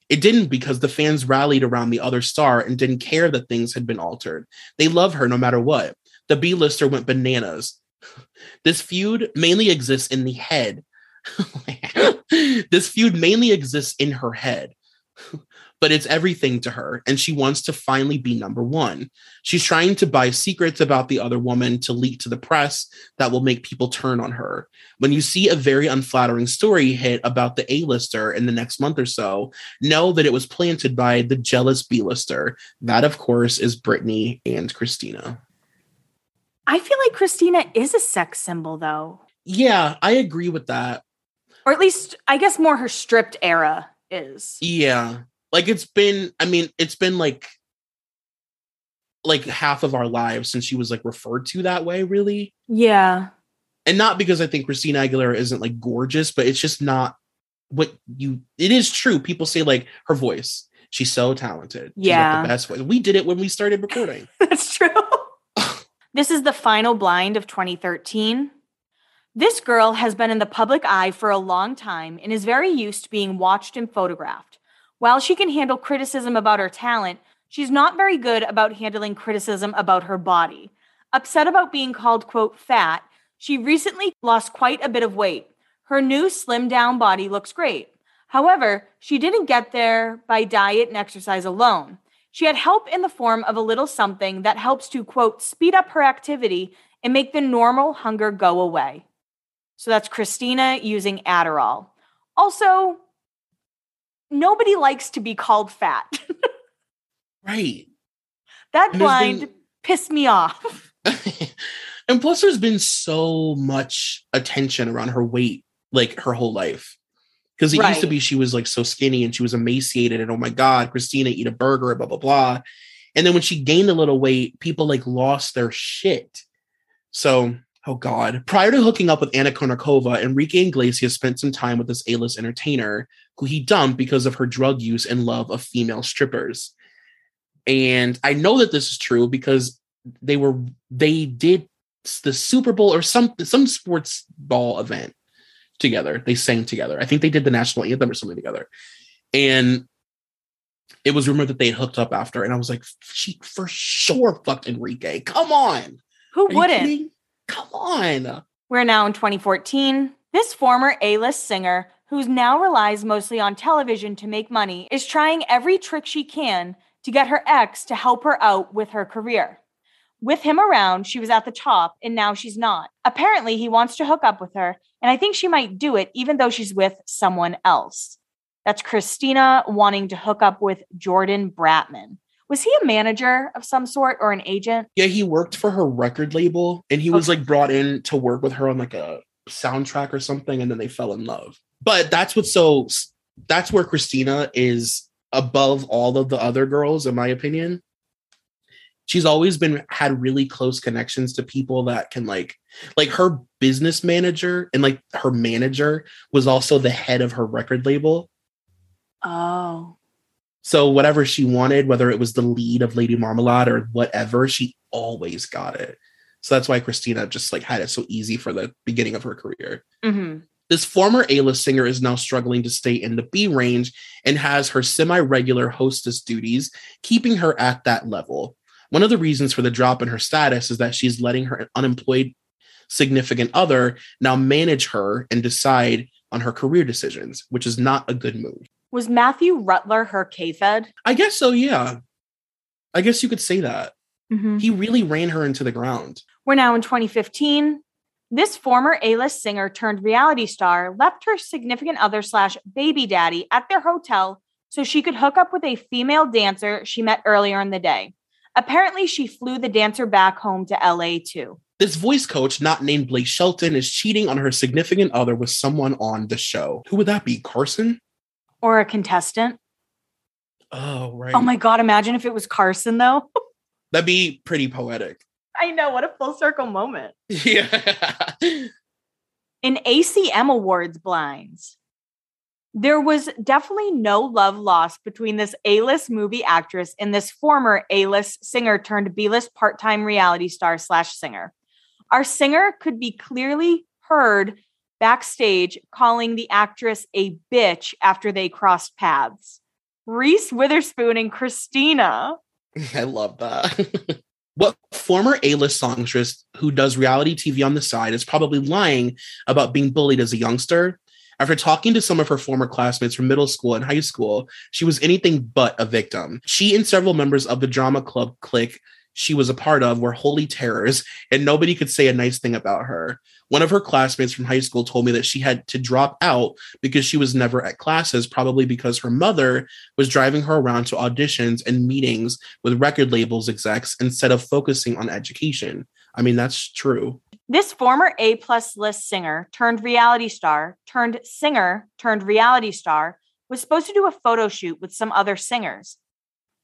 It didn't because the fans rallied around the other star and didn't care that things had been altered. They love her no matter what. The B lister went bananas. This feud mainly exists in the head. this feud mainly exists in her head but it's everything to her and she wants to finally be number one. She's trying to buy secrets about the other woman to leak to the press that will make people turn on her. When you see a very unflattering story hit about the A-lister in the next month or so, know that it was planted by the jealous B-lister. That, of course, is Britney and Christina. I feel like Christina is a sex symbol, though. Yeah, I agree with that. Or at least, I guess, more her stripped era is. Yeah. Like it's been, I mean, it's been like like half of our lives since she was like referred to that way, really. Yeah. And not because I think Christina Aguilera isn't like gorgeous, but it's just not what you it is true. People say like her voice. She's so talented. Yeah. the best voice. We did it when we started recording. That's true. this is the final blind of 2013. This girl has been in the public eye for a long time and is very used to being watched and photographed. While she can handle criticism about her talent, she's not very good about handling criticism about her body. Upset about being called, quote, fat, she recently lost quite a bit of weight. Her new slim down body looks great. However, she didn't get there by diet and exercise alone. She had help in the form of a little something that helps to, quote, speed up her activity and make the normal hunger go away. So that's Christina using Adderall. Also, nobody likes to be called fat. right. That blind been... pissed me off. and plus, there's been so much attention around her weight, like her whole life. Because it right. used to be she was like so skinny and she was emaciated, and oh my God, Christina, eat a burger, blah, blah, blah. And then when she gained a little weight, people like lost their shit. So Oh God. Prior to hooking up with Anna Kournikova, Enrique Iglesias spent some time with this A-list entertainer who he dumped because of her drug use and love of female strippers. And I know that this is true because they were they did the Super Bowl or some some sports ball event together. They sang together. I think they did the national anthem or something together. And it was rumored that they had hooked up after. And I was like, she for sure fucked Enrique. Come on. Who Are wouldn't? Come on. We're now in 2014. This former A list singer, who now relies mostly on television to make money, is trying every trick she can to get her ex to help her out with her career. With him around, she was at the top, and now she's not. Apparently, he wants to hook up with her, and I think she might do it even though she's with someone else. That's Christina wanting to hook up with Jordan Bratman was he a manager of some sort or an agent? Yeah, he worked for her record label and he was like brought in to work with her on like a soundtrack or something and then they fell in love. But that's what's so that's where Christina is above all of the other girls in my opinion. She's always been had really close connections to people that can like like her business manager and like her manager was also the head of her record label. Oh. So whatever she wanted, whether it was the lead of Lady Marmalade or whatever, she always got it. So that's why Christina just like had it so easy for the beginning of her career. Mm-hmm. This former A-list singer is now struggling to stay in the B range and has her semi-regular hostess duties, keeping her at that level. One of the reasons for the drop in her status is that she's letting her unemployed significant other now manage her and decide on her career decisions, which is not a good move. Was Matthew Rutler her K-Fed? I guess so, yeah. I guess you could say that. Mm-hmm. He really ran her into the ground. We're now in 2015. This former A-list singer turned reality star left her significant other slash baby daddy at their hotel so she could hook up with a female dancer she met earlier in the day. Apparently, she flew the dancer back home to LA too. This voice coach, not named Blake Shelton, is cheating on her significant other with someone on the show. Who would that be? Carson? Or a contestant. Oh, right. Oh my God, imagine if it was Carson though. That'd be pretty poetic. I know, what a full circle moment. Yeah. In ACM Awards blinds, there was definitely no love lost between this A list movie actress and this former A list singer turned B list part time reality star slash singer. Our singer could be clearly heard backstage calling the actress a bitch after they crossed paths. Reese Witherspoon and Christina. I love that. what former A-list songstress who does reality TV on the side is probably lying about being bullied as a youngster. After talking to some of her former classmates from middle school and high school, she was anything but a victim. She and several members of the drama club clique she was a part of were holy terrors, and nobody could say a nice thing about her. One of her classmates from high school told me that she had to drop out because she was never at classes, probably because her mother was driving her around to auditions and meetings with record labels execs instead of focusing on education. I mean, that's true. This former A plus list singer turned reality star, turned singer, turned reality star was supposed to do a photo shoot with some other singers.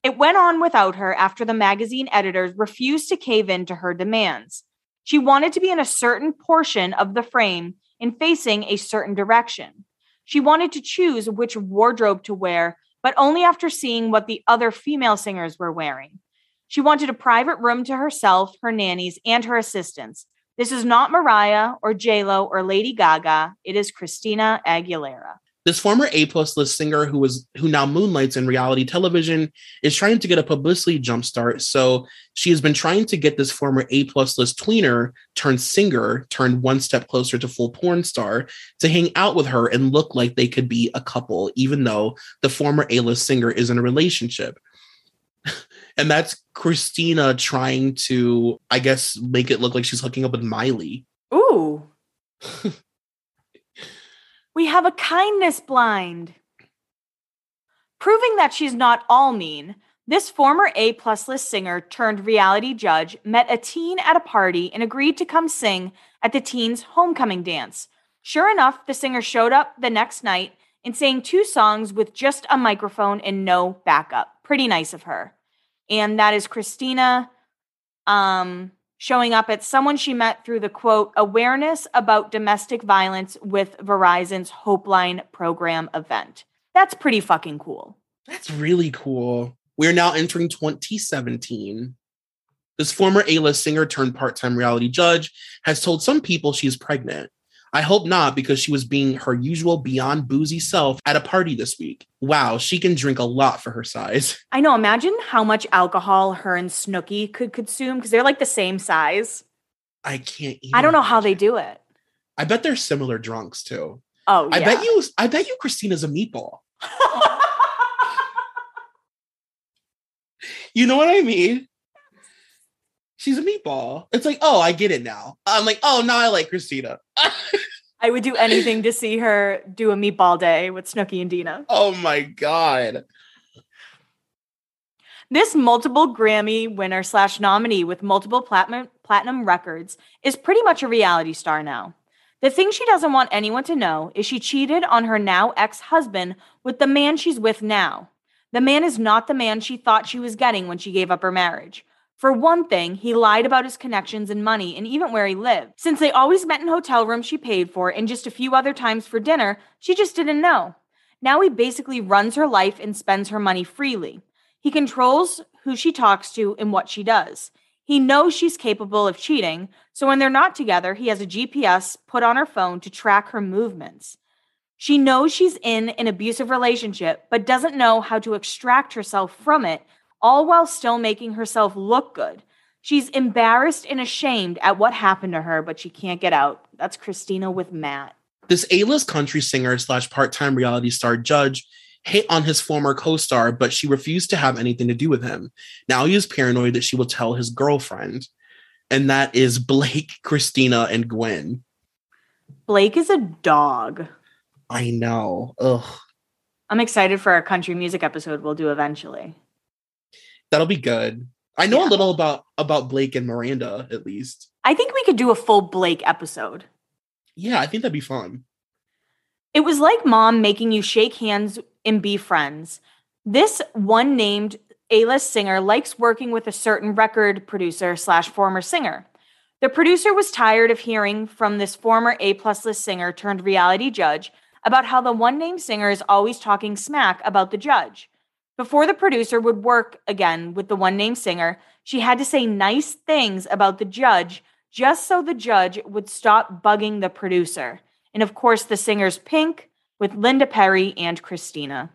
It went on without her after the magazine editors refused to cave in to her demands. She wanted to be in a certain portion of the frame and facing a certain direction. She wanted to choose which wardrobe to wear, but only after seeing what the other female singers were wearing. She wanted a private room to herself, her nannies, and her assistants. This is not Mariah or J-Lo or Lady Gaga. It is Christina Aguilera. This former A plus list singer who was who now moonlights in reality television is trying to get a publicity jumpstart. So she has been trying to get this former A plus list tweener turned singer turned one step closer to full porn star to hang out with her and look like they could be a couple, even though the former A list singer is in a relationship. and that's Christina trying to, I guess, make it look like she's hooking up with Miley. Ooh. We have a kindness blind. Proving that she's not all mean, this former A plus list singer turned reality judge met a teen at a party and agreed to come sing at the teen's homecoming dance. Sure enough, the singer showed up the next night and sang two songs with just a microphone and no backup. Pretty nice of her. And that is Christina um, showing up at someone she met through the quote awareness about domestic violence with Verizon's Hopeline program event. That's pretty fucking cool. That's really cool. We are now entering 2017. This former A list singer turned part time reality judge has told some people she's pregnant. I hope not, because she was being her usual beyond boozy self at a party this week. Wow, she can drink a lot for her size. I know. Imagine how much alcohol her and Snooki could consume because they're like the same size. I can't. I don't know how they do it. I bet they're similar drunks too. Oh, I bet you. I bet you. Christina's a meatball. You know what I mean? She's a meatball. It's like, oh, I get it now. I'm like, oh, now I like Christina. I would do anything to see her do a meatball day with Snooki and Deena. oh my god. This multiple Grammy winner slash nominee with multiple platinum platinum records is pretty much a reality star now. The thing she doesn't want anyone to know is she cheated on her now ex-husband with the man she's with now. The man is not the man she thought she was getting when she gave up her marriage. For one thing, he lied about his connections and money and even where he lived. Since they always met in hotel rooms she paid for and just a few other times for dinner, she just didn't know. Now he basically runs her life and spends her money freely. He controls who she talks to and what she does. He knows she's capable of cheating, so when they're not together, he has a GPS put on her phone to track her movements. She knows she's in an abusive relationship, but doesn't know how to extract herself from it, all while still making herself look good. She's embarrassed and ashamed at what happened to her, but she can't get out. That's Christina with Matt. This A-list country singer slash part-time reality star judge hit on his former co-star, but she refused to have anything to do with him. Now he is paranoid that she will tell his girlfriend. and that is Blake, Christina, and Gwen. Blake is a dog. I know. Ugh. I'm excited for our country music episode we'll do eventually. That'll be good. I know Yeah. a little about about Blake and Miranda, at least. I think we could do a full Blake episode. Yeah, I think that'd be fun. It was like mom making you shake hands and be friends. This one named A-list singer likes working with a certain record producer slash former singer. The producer was tired of hearing from this former A-plus list singer turned reality judge about how the one named singer is always talking smack about the judge. Before the producer would work again with the one named singer, she had to say nice things about the judge just so the judge would stop bugging the producer. And of course, the singer's Pink with Linda Perry and Christina.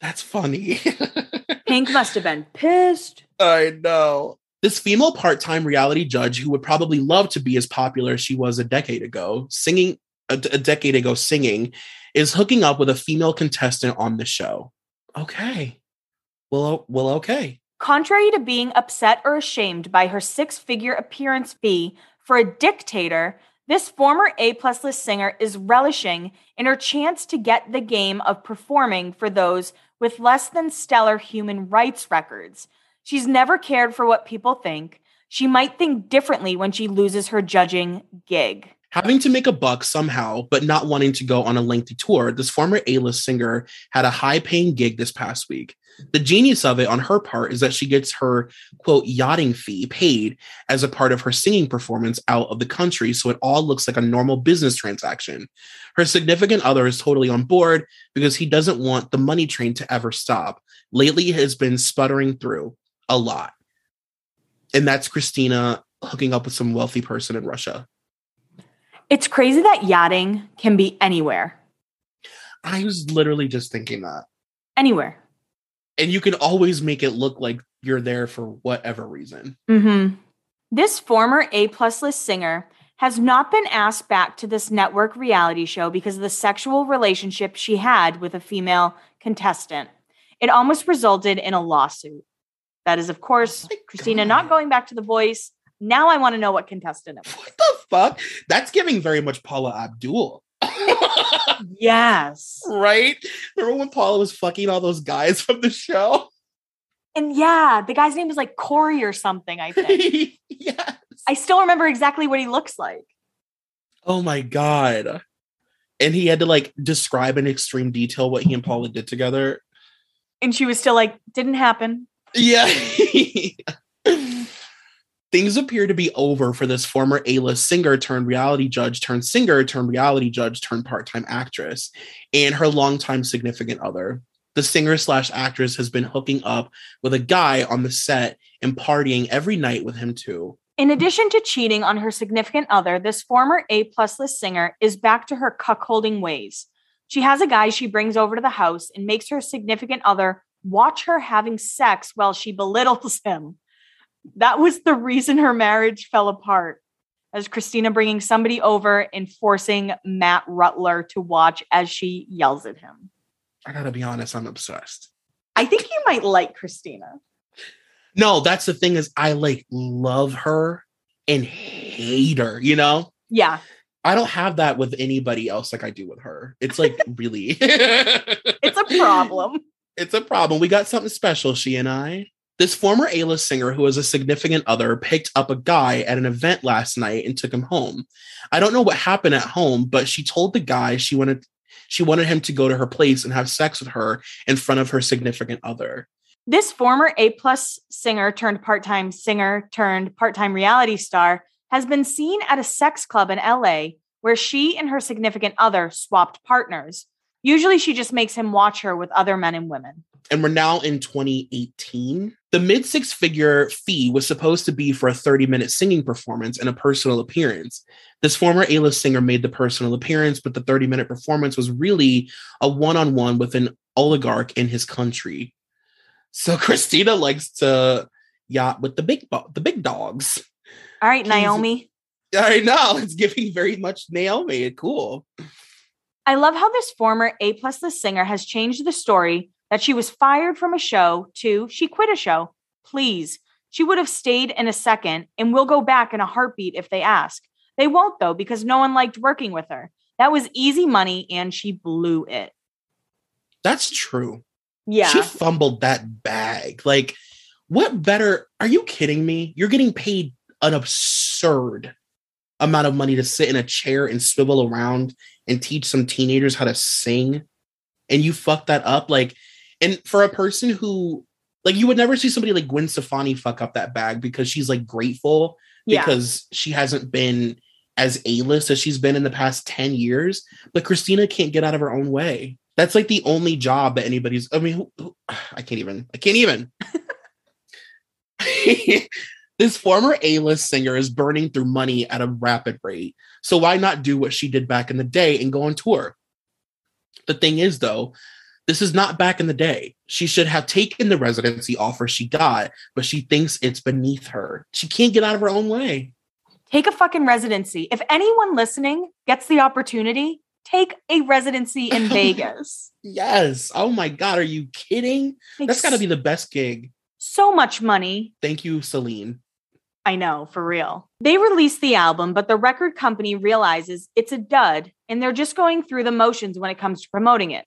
That's funny. Pink must have been pissed. I know. This female part time reality judge who would probably love to be as popular as she was a decade ago, singing a, a decade ago, singing, is hooking up with a female contestant on the show. Okay. Well, well, okay. Contrary to being upset or ashamed by her six figure appearance fee for a dictator, this former A plus list singer is relishing in her chance to get the game of performing for those with less than stellar human rights records. She's never cared for what people think. She might think differently when she loses her judging gig. Having to make a buck somehow, but not wanting to go on a lengthy tour, this former A list singer had a high paying gig this past week. The genius of it on her part is that she gets her quote yachting fee paid as a part of her singing performance out of the country, so it all looks like a normal business transaction. Her significant other is totally on board because he doesn't want the money train to ever stop. Lately, has been sputtering through a lot. And that's Christina hooking up with some wealthy person in Russia. It's crazy that yachting can be anywhere. I was literally just thinking that. Anywhere. And you can always make it look like you're there for whatever reason. Mm-hmm. This former A plus list singer has not been asked back to this network reality show because of the sexual relationship she had with a female contestant. It almost resulted in a lawsuit. That is, of course, Oh Christina God. not going back to The Voice. Now I want to know what contestant it was. What the fuck? That's giving very much Paula Abdul. Yes. right? Remember when Paula was fucking all those guys from the show? And yeah, the guy's name was like Corey or something, I think. yes. I still remember exactly what he looks like. Oh my god. And he had to like describe in extreme detail what he and Paula did together. And she was still like, didn't happen. Yeah. Things appear to be over for this former A-list singer turned reality judge turned singer turned reality judge turned part-time actress and her longtime significant other. The singer slash actress has been hooking up with a guy on the set and partying every night with him too. In addition to cheating on her significant other, this former A plus list singer is back to her cuckolding ways. She has a guy she brings over to the house and makes her significant other watch her having sex while she belittles him. That was the reason her marriage fell apart. As Christina bringing somebody over and forcing Matt Rutler to watch as she yells at him. I gotta be honest, I'm obsessed. I think you might like Christina. No, that's the thing is I like love her and hate her, you know? Yeah. I don't have that with anybody else like I do with her. It's like really It's a problem. It's a problem. We got something special, she and I. This former A-list singer who was a significant other picked up a guy at an event last night and took him home. I don't know what happened at home, but she told the guy she wanted she wanted him to go to her place and have sex with her in front of her significant other. This former A plus singer turned part time singer turned part time reality star has been seen at a sex club in LA where she and her significant other swapped partners. Usually she just makes him watch her with other men and women. and we're now in 2018. The mid six figure fee was supposed to be for a 30 minute singing performance and a personal appearance. This former A list singer made the personal appearance, but the 30 minute performance was really a one on one with an oligarch in his country. So Christina likes to yacht with the big bo- the big dogs. All right, Naomi. I know it's giving very much Naomi. Cool. I love how this former A plus list singer has changed the story that she was fired from a show to she quit a show. Please. She would have stayed in a second and will go back in a heartbeat if they ask. They won't, though, because no one liked working with her. That was easy money and she blew it. That's true. Yeah. She fumbled that bag. Like, what better? Are you kidding me? You're getting paid an absurd amount of money to sit in a chair and swivel around and teach some teenagers how to sing. And you fuck that up. Like, and for a person who, like, you would never see somebody like Gwen Stefani fuck up that bag because she's like grateful yeah. because she hasn't been as A-list as she's been in the past 10 years. But Christina can't get out of her own way. That's like the only job that anybody's. I mean, who, who, I can't even. I can't even. this former A-list singer is burning through money at a rapid rate. So why not do what she did back in the day and go on tour? The thing is, though, this is not back in the day. She should have taken the residency offer she got, but she thinks it's beneath her. She can't get out of her own way. Take a fucking residency. If anyone listening gets the opportunity, take a residency in Vegas. Yes. Oh my God. Are you kidding? Makes That's got to be the best gig. so much money. Thank you, Celine. I know, for real. They released the album, but the record company realizes it's a dud and they're just going through the motions when it comes to promoting it.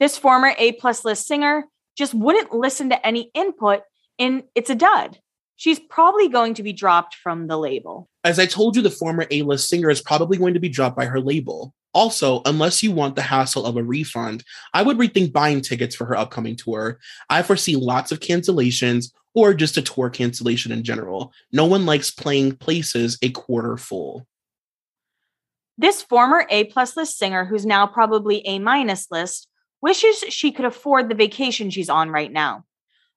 This former A plus list singer just wouldn't listen to any input and it's a dud. She's probably going to be dropped from the label. As I told you, the former A list singer is probably going to be dropped by her label. Also, unless you want the hassle of a refund, I would rethink buying tickets for her upcoming tour. I foresee lots of cancellations or just a tour cancellation in general. No one likes playing places a quarter full. This former A plus list singer, who's now probably A minus list, wishes she could afford the vacation she's on right now.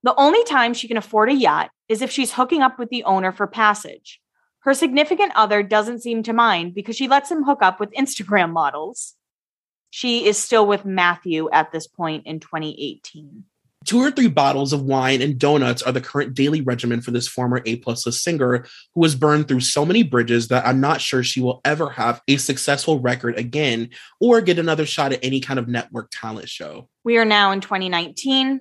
The only time she can afford a yacht is if she's hooking up with the owner for passage. Her significant other doesn't seem to mind because she lets him hook up with Instagram models. She is still with Matthew at this point in 2018. Two or three bottles of wine and donuts are the current daily regimen for this former A plus list singer who has burned through so many bridges that I'm not sure she will ever have a successful record again or get another shot at any kind of network talent show. We are now in 2019.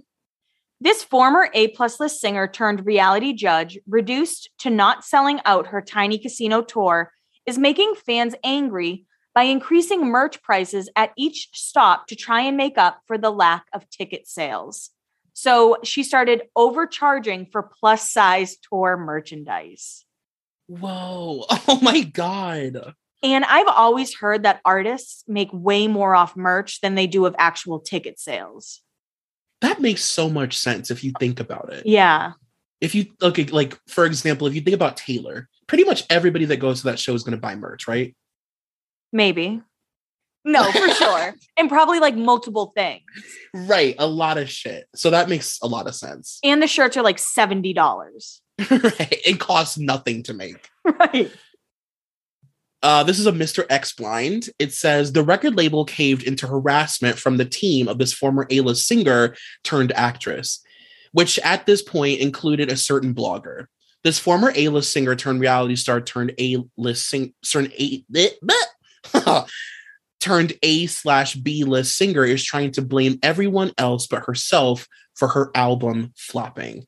This former A plus list singer turned reality judge, reduced to not selling out her tiny casino tour, is making fans angry by increasing merch prices at each stop to try and make up for the lack of ticket sales. So she started overcharging for plus size tour merchandise. Whoa. Oh my God. And I've always heard that artists make way more off merch than they do of actual ticket sales. That makes so much sense if you think about it. Yeah. If you okay, like for example, if you think about Taylor, pretty much everybody that goes to that show is going to buy merch, right? Maybe. No, for sure. And probably like multiple things. Right, a lot of shit. So that makes a lot of sense. And the shirts are like $70. right, it costs nothing to make. Right. Uh, this is a Mr. X blind. It says the record label caved into harassment from the team of this former A-list singer turned actress, which at this point included a certain blogger. This former A-list singer turned reality star turned A-list sing turned A turned A slash B list singer is trying to blame everyone else but herself for her album flopping.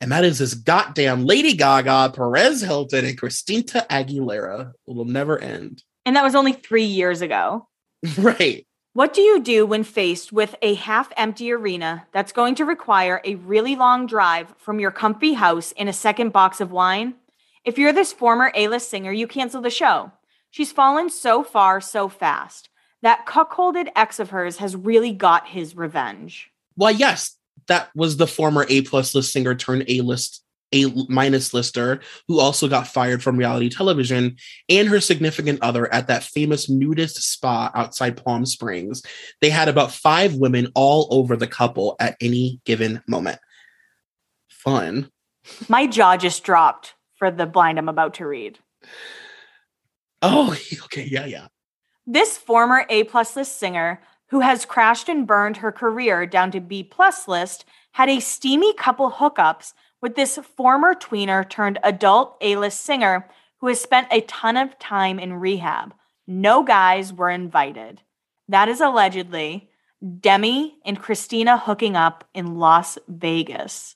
And that is this goddamn Lady Gaga, Perez Hilton, and Christina Aguilera. It will never end. And that was only three years ago. Right. What do you do when faced with a half empty arena that's going to require a really long drive from your comfy house in a second box of wine? If you're this former A list singer, you cancel the show. She's fallen so far so fast. That cuckolded ex of hers has really got his revenge. Well, yes, that was the former A plus list singer turned A list A minus lister who also got fired from reality television and her significant other at that famous nudist spa outside Palm Springs. They had about five women all over the couple at any given moment. Fun. My jaw just dropped for the blind I'm about to read. Oh, okay. Yeah, yeah. This former A plus list singer who has crashed and burned her career down to B plus list, had a steamy couple hookups with this former tweener turned adult A list singer who has spent a ton of time in rehab. No guys were invited. That is allegedly Demi and Christina hooking up in Las Vegas.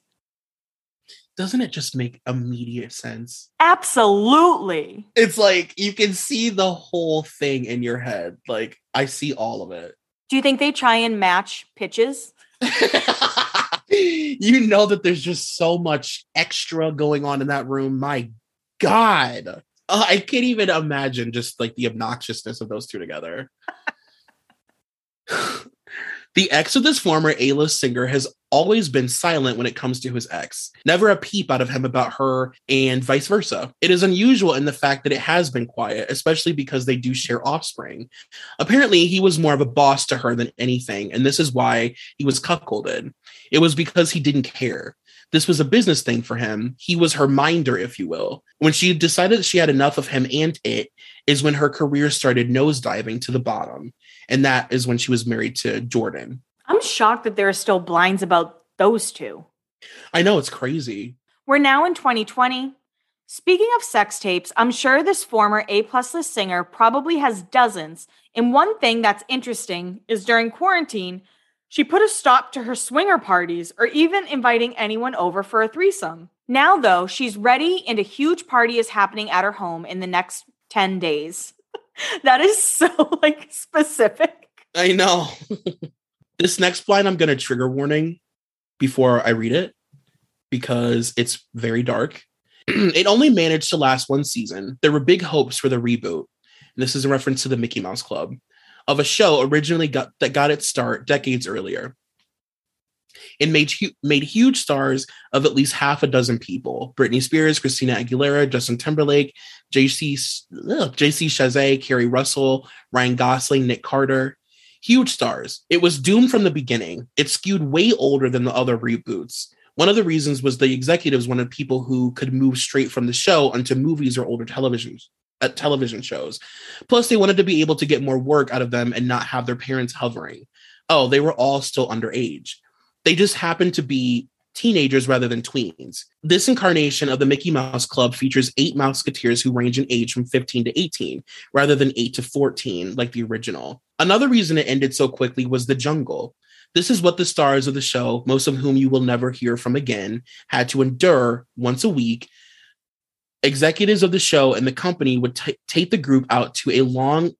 Doesn't it just make immediate sense? Absolutely. It's like you can see the whole thing in your head. Like I see all of it. Do you think they try and match pitches? you know that there's just so much extra going on in that room. My God. Uh, I can't even imagine just like the obnoxiousness of those two together. The ex of this former A-list singer has always been silent when it comes to his ex. Never a peep out of him about her and vice versa. It is unusual in the fact that it has been quiet, especially because they do share offspring. Apparently, he was more of a boss to her than anything, and this is why he was cuckolded. It was because he didn't care. This was a business thing for him. He was her minder, if you will. When she decided that she had enough of him and it, is when her career started nosediving to the bottom. And that is when she was married to Jordan. I'm shocked that there are still blinds about those two. I know it's crazy. We're now in 2020. Speaking of sex tapes, I'm sure this former A plus list singer probably has dozens. And one thing that's interesting is during quarantine, she put a stop to her swinger parties or even inviting anyone over for a threesome. Now, though, she's ready and a huge party is happening at her home in the next 10 days. that is so like specific. I know. this next blind, I'm going to trigger warning before I read it because it's very dark. it only managed to last one season. There were big hopes for the reboot. This is a reference to the Mickey Mouse Club of a show originally got that got its start decades earlier. It made made huge stars of at least half a dozen people: Britney Spears, Christina Aguilera, Justin Timberlake, JC JC Chasez, Keri Russell, Ryan Gosling, Nick Carter. Huge stars. It was doomed from the beginning. It skewed way older than the other reboots. One of the reasons was the executives wanted people who could move straight from the show onto movies or older television uh, television shows. Plus, they wanted to be able to get more work out of them and not have their parents hovering. Oh, they were all still underage. They just happened to be teenagers rather than tweens. This incarnation of the Mickey Mouse Club features eight Mouseketeers who range in age from 15 to 18, rather than 8 to 14, like the original. Another reason it ended so quickly was the jungle. This is what the stars of the show, most of whom you will never hear from again, had to endure once a week. Executives of the show and the company would t- take the group out to a long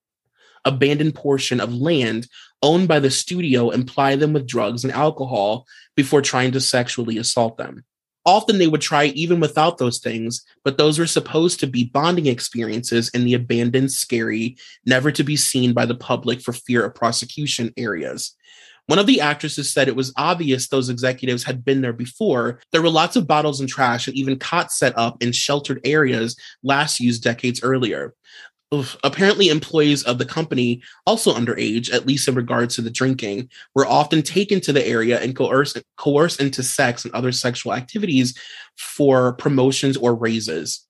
abandoned portion of land owned by the studio and ply them with drugs and alcohol before trying to sexually assault them. Often they would try even without those things, but those were supposed to be bonding experiences in the abandoned, scary, never to be seen by the public for fear of prosecution areas. One of the actresses said it was obvious those executives had been there before. There were lots of bottles and trash and even cots set up in sheltered areas last used decades earlier. Apparently employees of the company also underage at least in regards to the drinking were often taken to the area and coerced, coerced into sex and other sexual activities for promotions or raises.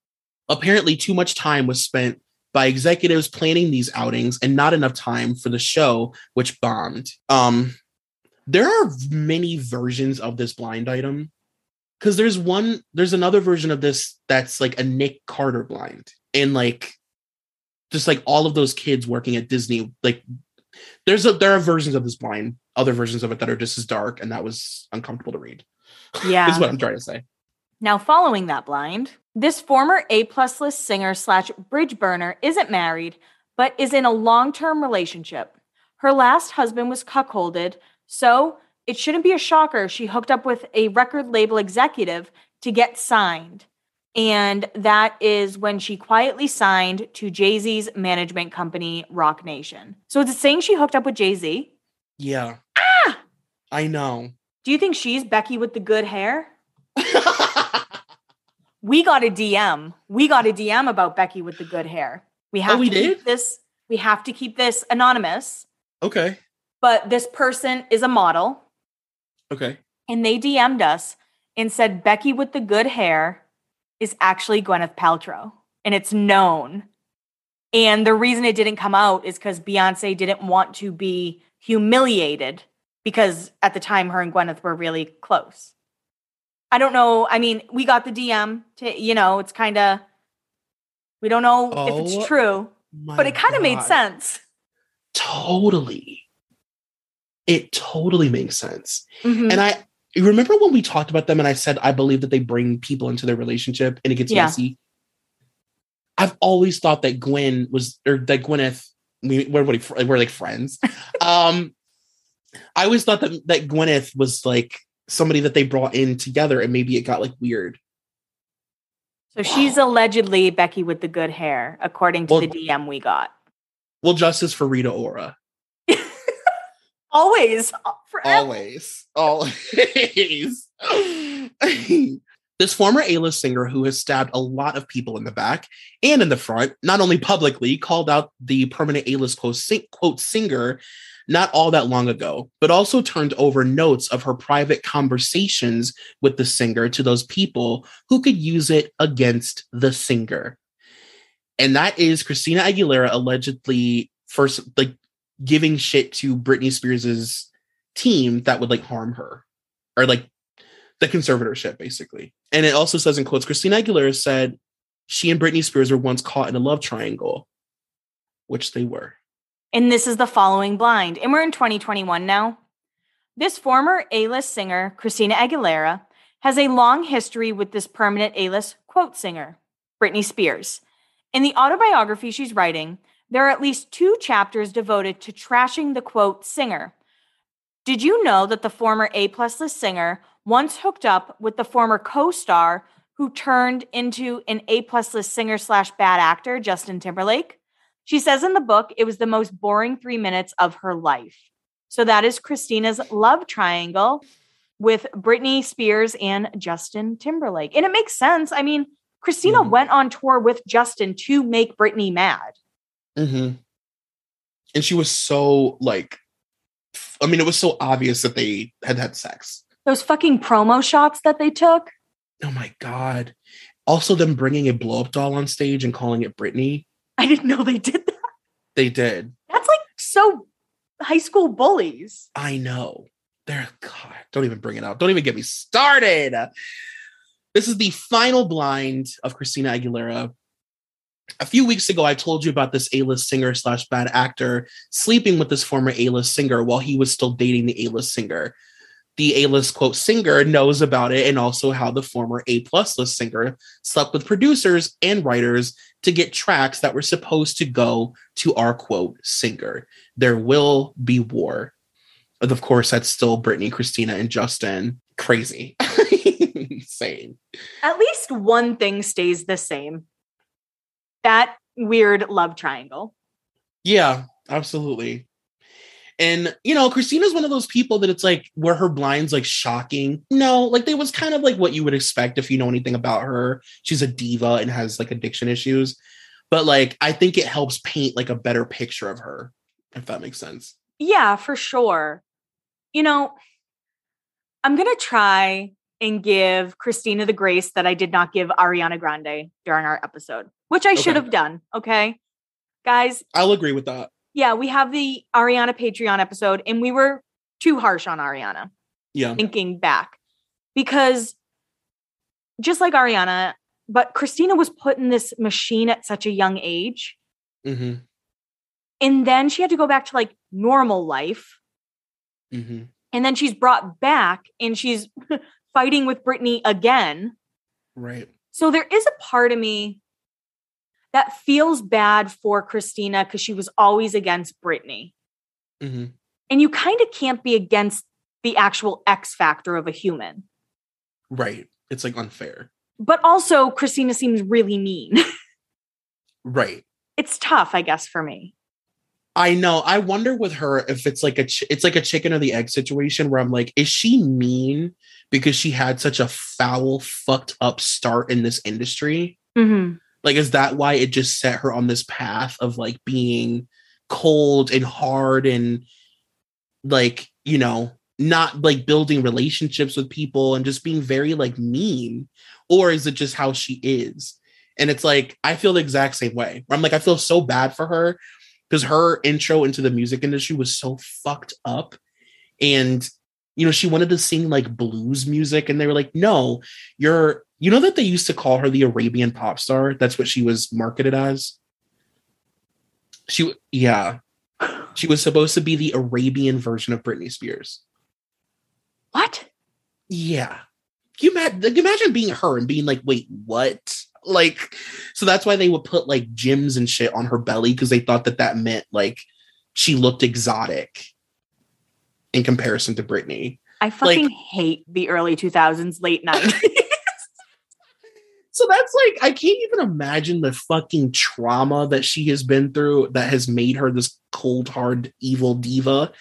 Apparently too much time was spent by executives planning these outings and not enough time for the show which bombed. Um there are many versions of this blind item because there's one there's another version of this that's like a nick carter blind and like just like all of those kids working at Disney, like there's a there are versions of this blind, other versions of it that are just as dark, and that was uncomfortable to read. Yeah, is what I'm trying to say. Now, following that blind, this former A plus list singer slash bridge burner isn't married, but is in a long term relationship. Her last husband was cuckolded, so it shouldn't be a shocker she hooked up with a record label executive to get signed. And that is when she quietly signed to Jay Z's management company, Roc Nation. So it's saying she hooked up with Jay Z. Yeah. Ah! I know. Do you think she's Becky with the good hair? we got a DM. We got a DM about Becky with the good hair. We have oh, we to did? keep this. We have to keep this anonymous. Okay. But this person is a model. Okay. And they DM'd us and said Becky with the good hair is actually Gwyneth Paltrow, and it's known. And the reason it didn't come out is because Beyonce didn't want to be humiliated because at the time her and Gwyneth were really close. I don't know. I mean, we got the DM to, you know, it's kind of, we don't know oh, if it's oh true, but it kind of made sense. Totally. It totally makes sense. Mm-hmm. And I, remember when we talked about them and I said I believe that they bring people into their relationship and it gets Yeah. messy? I've always thought that Gwen was or that Gwyneth we we're, we're like friends. um I always thought that that Gwyneth was like somebody that they brought in together and maybe it got like weird. So she's allegedly Becky with the good hair, according to Well- the DM we got. Well, justice for Rita Ora. Always, forever. Always. Always. this former A-list singer who has stabbed a lot of people in the back and in the front, not only publicly, called out the permanent A-list quote, sing- quote singer not all that long ago, but also turned over notes of her private conversations with the singer to those people who could use it against the singer. And that is Christina Aguilera allegedly first like giving shit to Britney Spears's team that would like harm her or like the conservatorship basically. And it also says in quotes Christina Aguilera said she and Britney Spears were once caught in a love triangle, which they were. And this is the following blind. And we're in 2021 now. This former A list singer, Christina Aguilera, has a long history with this permanent A list quote singer, Britney Spears. In the autobiography she's writing, there are at least two chapters devoted to trashing the quote singer. Did you know that the former A plus list singer once hooked up with the former co star who turned into an A plus list singer slash bad actor, Justin Timberlake? She says in the book it was the most boring three minutes of her life. So that is Christina's love triangle with Britney Spears and Justin Timberlake. And it makes sense. I mean, Christina Mhm. went on tour with Justin to make Britney mad. Mm-hmm. And she was so like, I mean, it was so obvious that they had had sex. Those fucking promo shots that they took. Oh my god! Also, them bringing a blow up doll on stage and calling it Britney. I didn't know they did that. They did. That's like so high school bullies. I know. They're God. Don't even bring it up. Don't even get me started. This is the final blind of Christina Aguilera. A few weeks ago, I told you about this A-list singer slash bad actor sleeping with this former A-list singer while he was still dating the A-list singer. The A-list quote singer knows about it and also how the former A plus list singer slept with producers and writers to get tracks that were supposed to go to our quote singer. There will be war. Of course, that's still Britney, Christina, and Justin. Crazy. Insane. At least one thing stays the same. That weird love triangle. Yeah, absolutely. And you know, Christina's one of those people that it's like where her blinds like shocking. No, like they was kind of like what you would expect if you know anything about her. She's a diva and has like addiction issues. But like I think it helps paint like a better picture of her, if that makes sense. Yeah, for sure. You know, I'm going to try and give Christina the grace that I did not give Ariana Grande during our episode, which I should have done. Okay. Guys, I'll agree with that. yeah, we have the Ariana Patreon episode and we were too harsh on Ariana Yeah. thinking back because just like Ariana, but Christina was put in this machine at such a young age. hmm And then she had to go back to like normal life. hmm And then she's brought back and she's fighting with Britney again. Right. So there is a part of me that feels bad for Christina because she was always against Britney. hmm And you kind of can't be against the actual X factor of a human. Right. It's like unfair. But also, Christina seems really mean. Right. it's tough, I guess, for me. I know. I wonder with her if it's like a ch- it's like a chicken or the egg situation where I'm like, is she mean because she had such a foul, fucked up start in this industry? Mm-hmm. Like, is that why it just set her on this path of like being cold and hard and like, you know, not like building relationships with people and just being very like mean? Or is it just how she is? And it's like, I feel the exact same way. I'm like, I feel so bad for her because her intro into the music industry was so fucked up. And, you know, she wanted to sing like blues music, and they were like, no, you're, you know, that they used to call her the Arabian pop star. That's what she was marketed as. She, yeah, she was supposed to be the Arabian version of Britney Spears. What? Yeah. You imagine, like, imagine being her and being like, wait, what? Like, so that's why they would put like gems and shit on her belly because they thought that that meant like she looked exotic in comparison to Britney. I fucking hate the early 2000s, late 90s. So that's like, I can't even imagine the fucking trauma that she has been through that has made her this cold, hard, evil diva.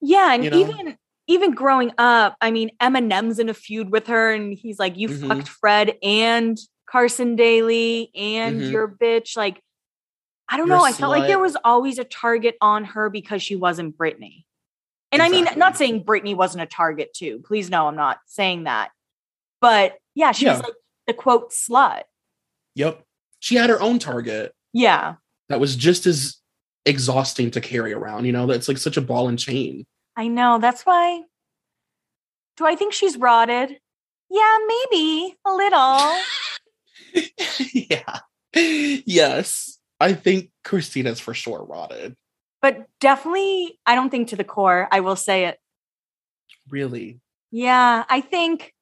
yeah, and You know? even even growing up, I mean, Eminem's in a feud with her, and he's like, "You Mhm. fucked Fred and Carson Daly, and Mhm. your bitch." Like, I don't You're know. I felt like there was always a target on her because she wasn't Britney. And I mean, not saying Britney wasn't a target too. Please, no, I'm not saying that. But yeah, she was like the quote slut. Yep. She had her own target Yeah, that was just as exhausting to carry around. You know, that's like such a ball and chain. I know. That's why. Do I think she's rotted? Yeah, maybe a little. yeah. Yes. I think Christina's for sure rotted. But definitely I don't think to the core. I will say it. Really. Yeah, I think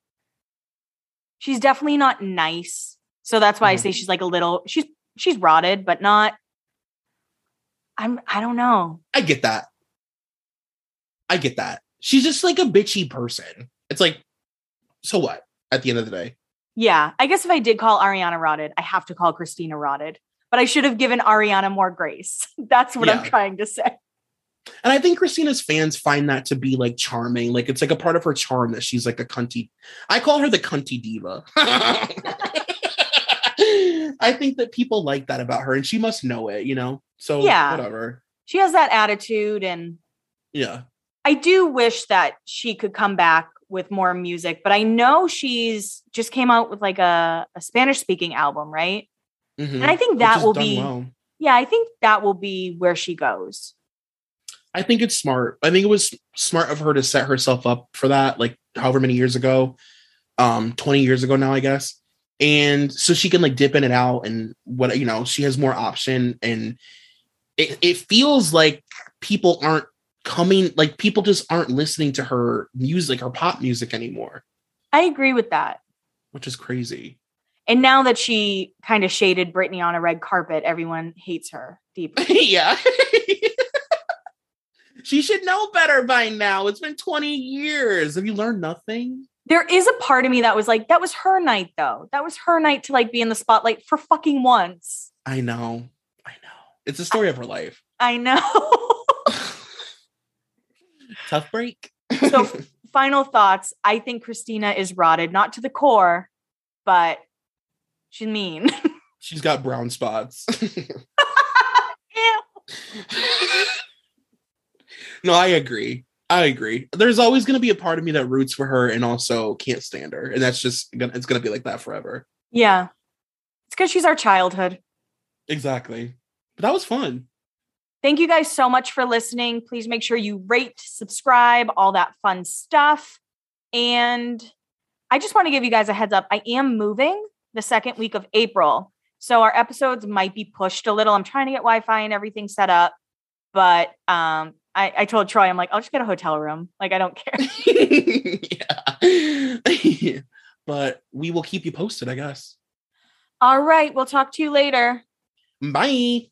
she's definitely not nice. So that's why I Mhm. say she's like a little she's she's rotted, but not I'm I don't know. I get that. I get that. She's just like a bitchy person. It's like, so what at the end of the day? Yeah, I guess if I did call Ariana rotted, I have to call Christina rotted. But I should have given Ariana more grace. That's what I'm trying to say. And I think Christina's fans find that to be like charming. Like it's like a part of her charm that she's like a cunty. I call her the cunty diva. I think that people like that about her and she must know it, you know? So Yeah. whatever. She has that attitude and Yeah. I do wish that she could come back with more music, but I know she's just came out with like a, a Spanish speaking album, right? Mhm. And I think that will be, well. yeah, I think that will be where she goes. I think it's smart. I think it was smart of her to set herself up for that, like however many years ago, um, 20 years ago now, I guess. And so she can like dip in and out and what you know, she has more option and it, it feels like people aren't coming like people just aren't listening to her music, her pop music anymore, I agree with that. which is crazy. And now that she kind of shaded Britney on a red carpet, everyone hates her deeply. yeah. she should know better by now. It's been 20 years. Have you learned nothing? there is a part of me that was like, that was her night though. That was her night to like be in the spotlight for fucking once. I know. I know. It's the story of her life. I know. Tough break. so final thoughts. I think Christina is rotted, not to the core, but she's mean. She's got brown spots. No, I agree. I agree. There's always going to be a part of me that roots for her and also can't stand her, and that's just gonna it's going to be like that forever. yeah. It's because she's our childhood. Exactly. But that was fun. Thank you guys so much for listening. Please make sure you rate, subscribe, all that fun stuff. And I just want to give you guys a heads up. I am moving the second week of April. So our episodes might be pushed a little. I'm trying to get Wi-Fi and everything set up. But um, I, I told Troy, I'm like, I'll just get a hotel room. Like, I don't care. yeah. but we will keep you posted, I guess. All right. We'll talk to you later. Bye.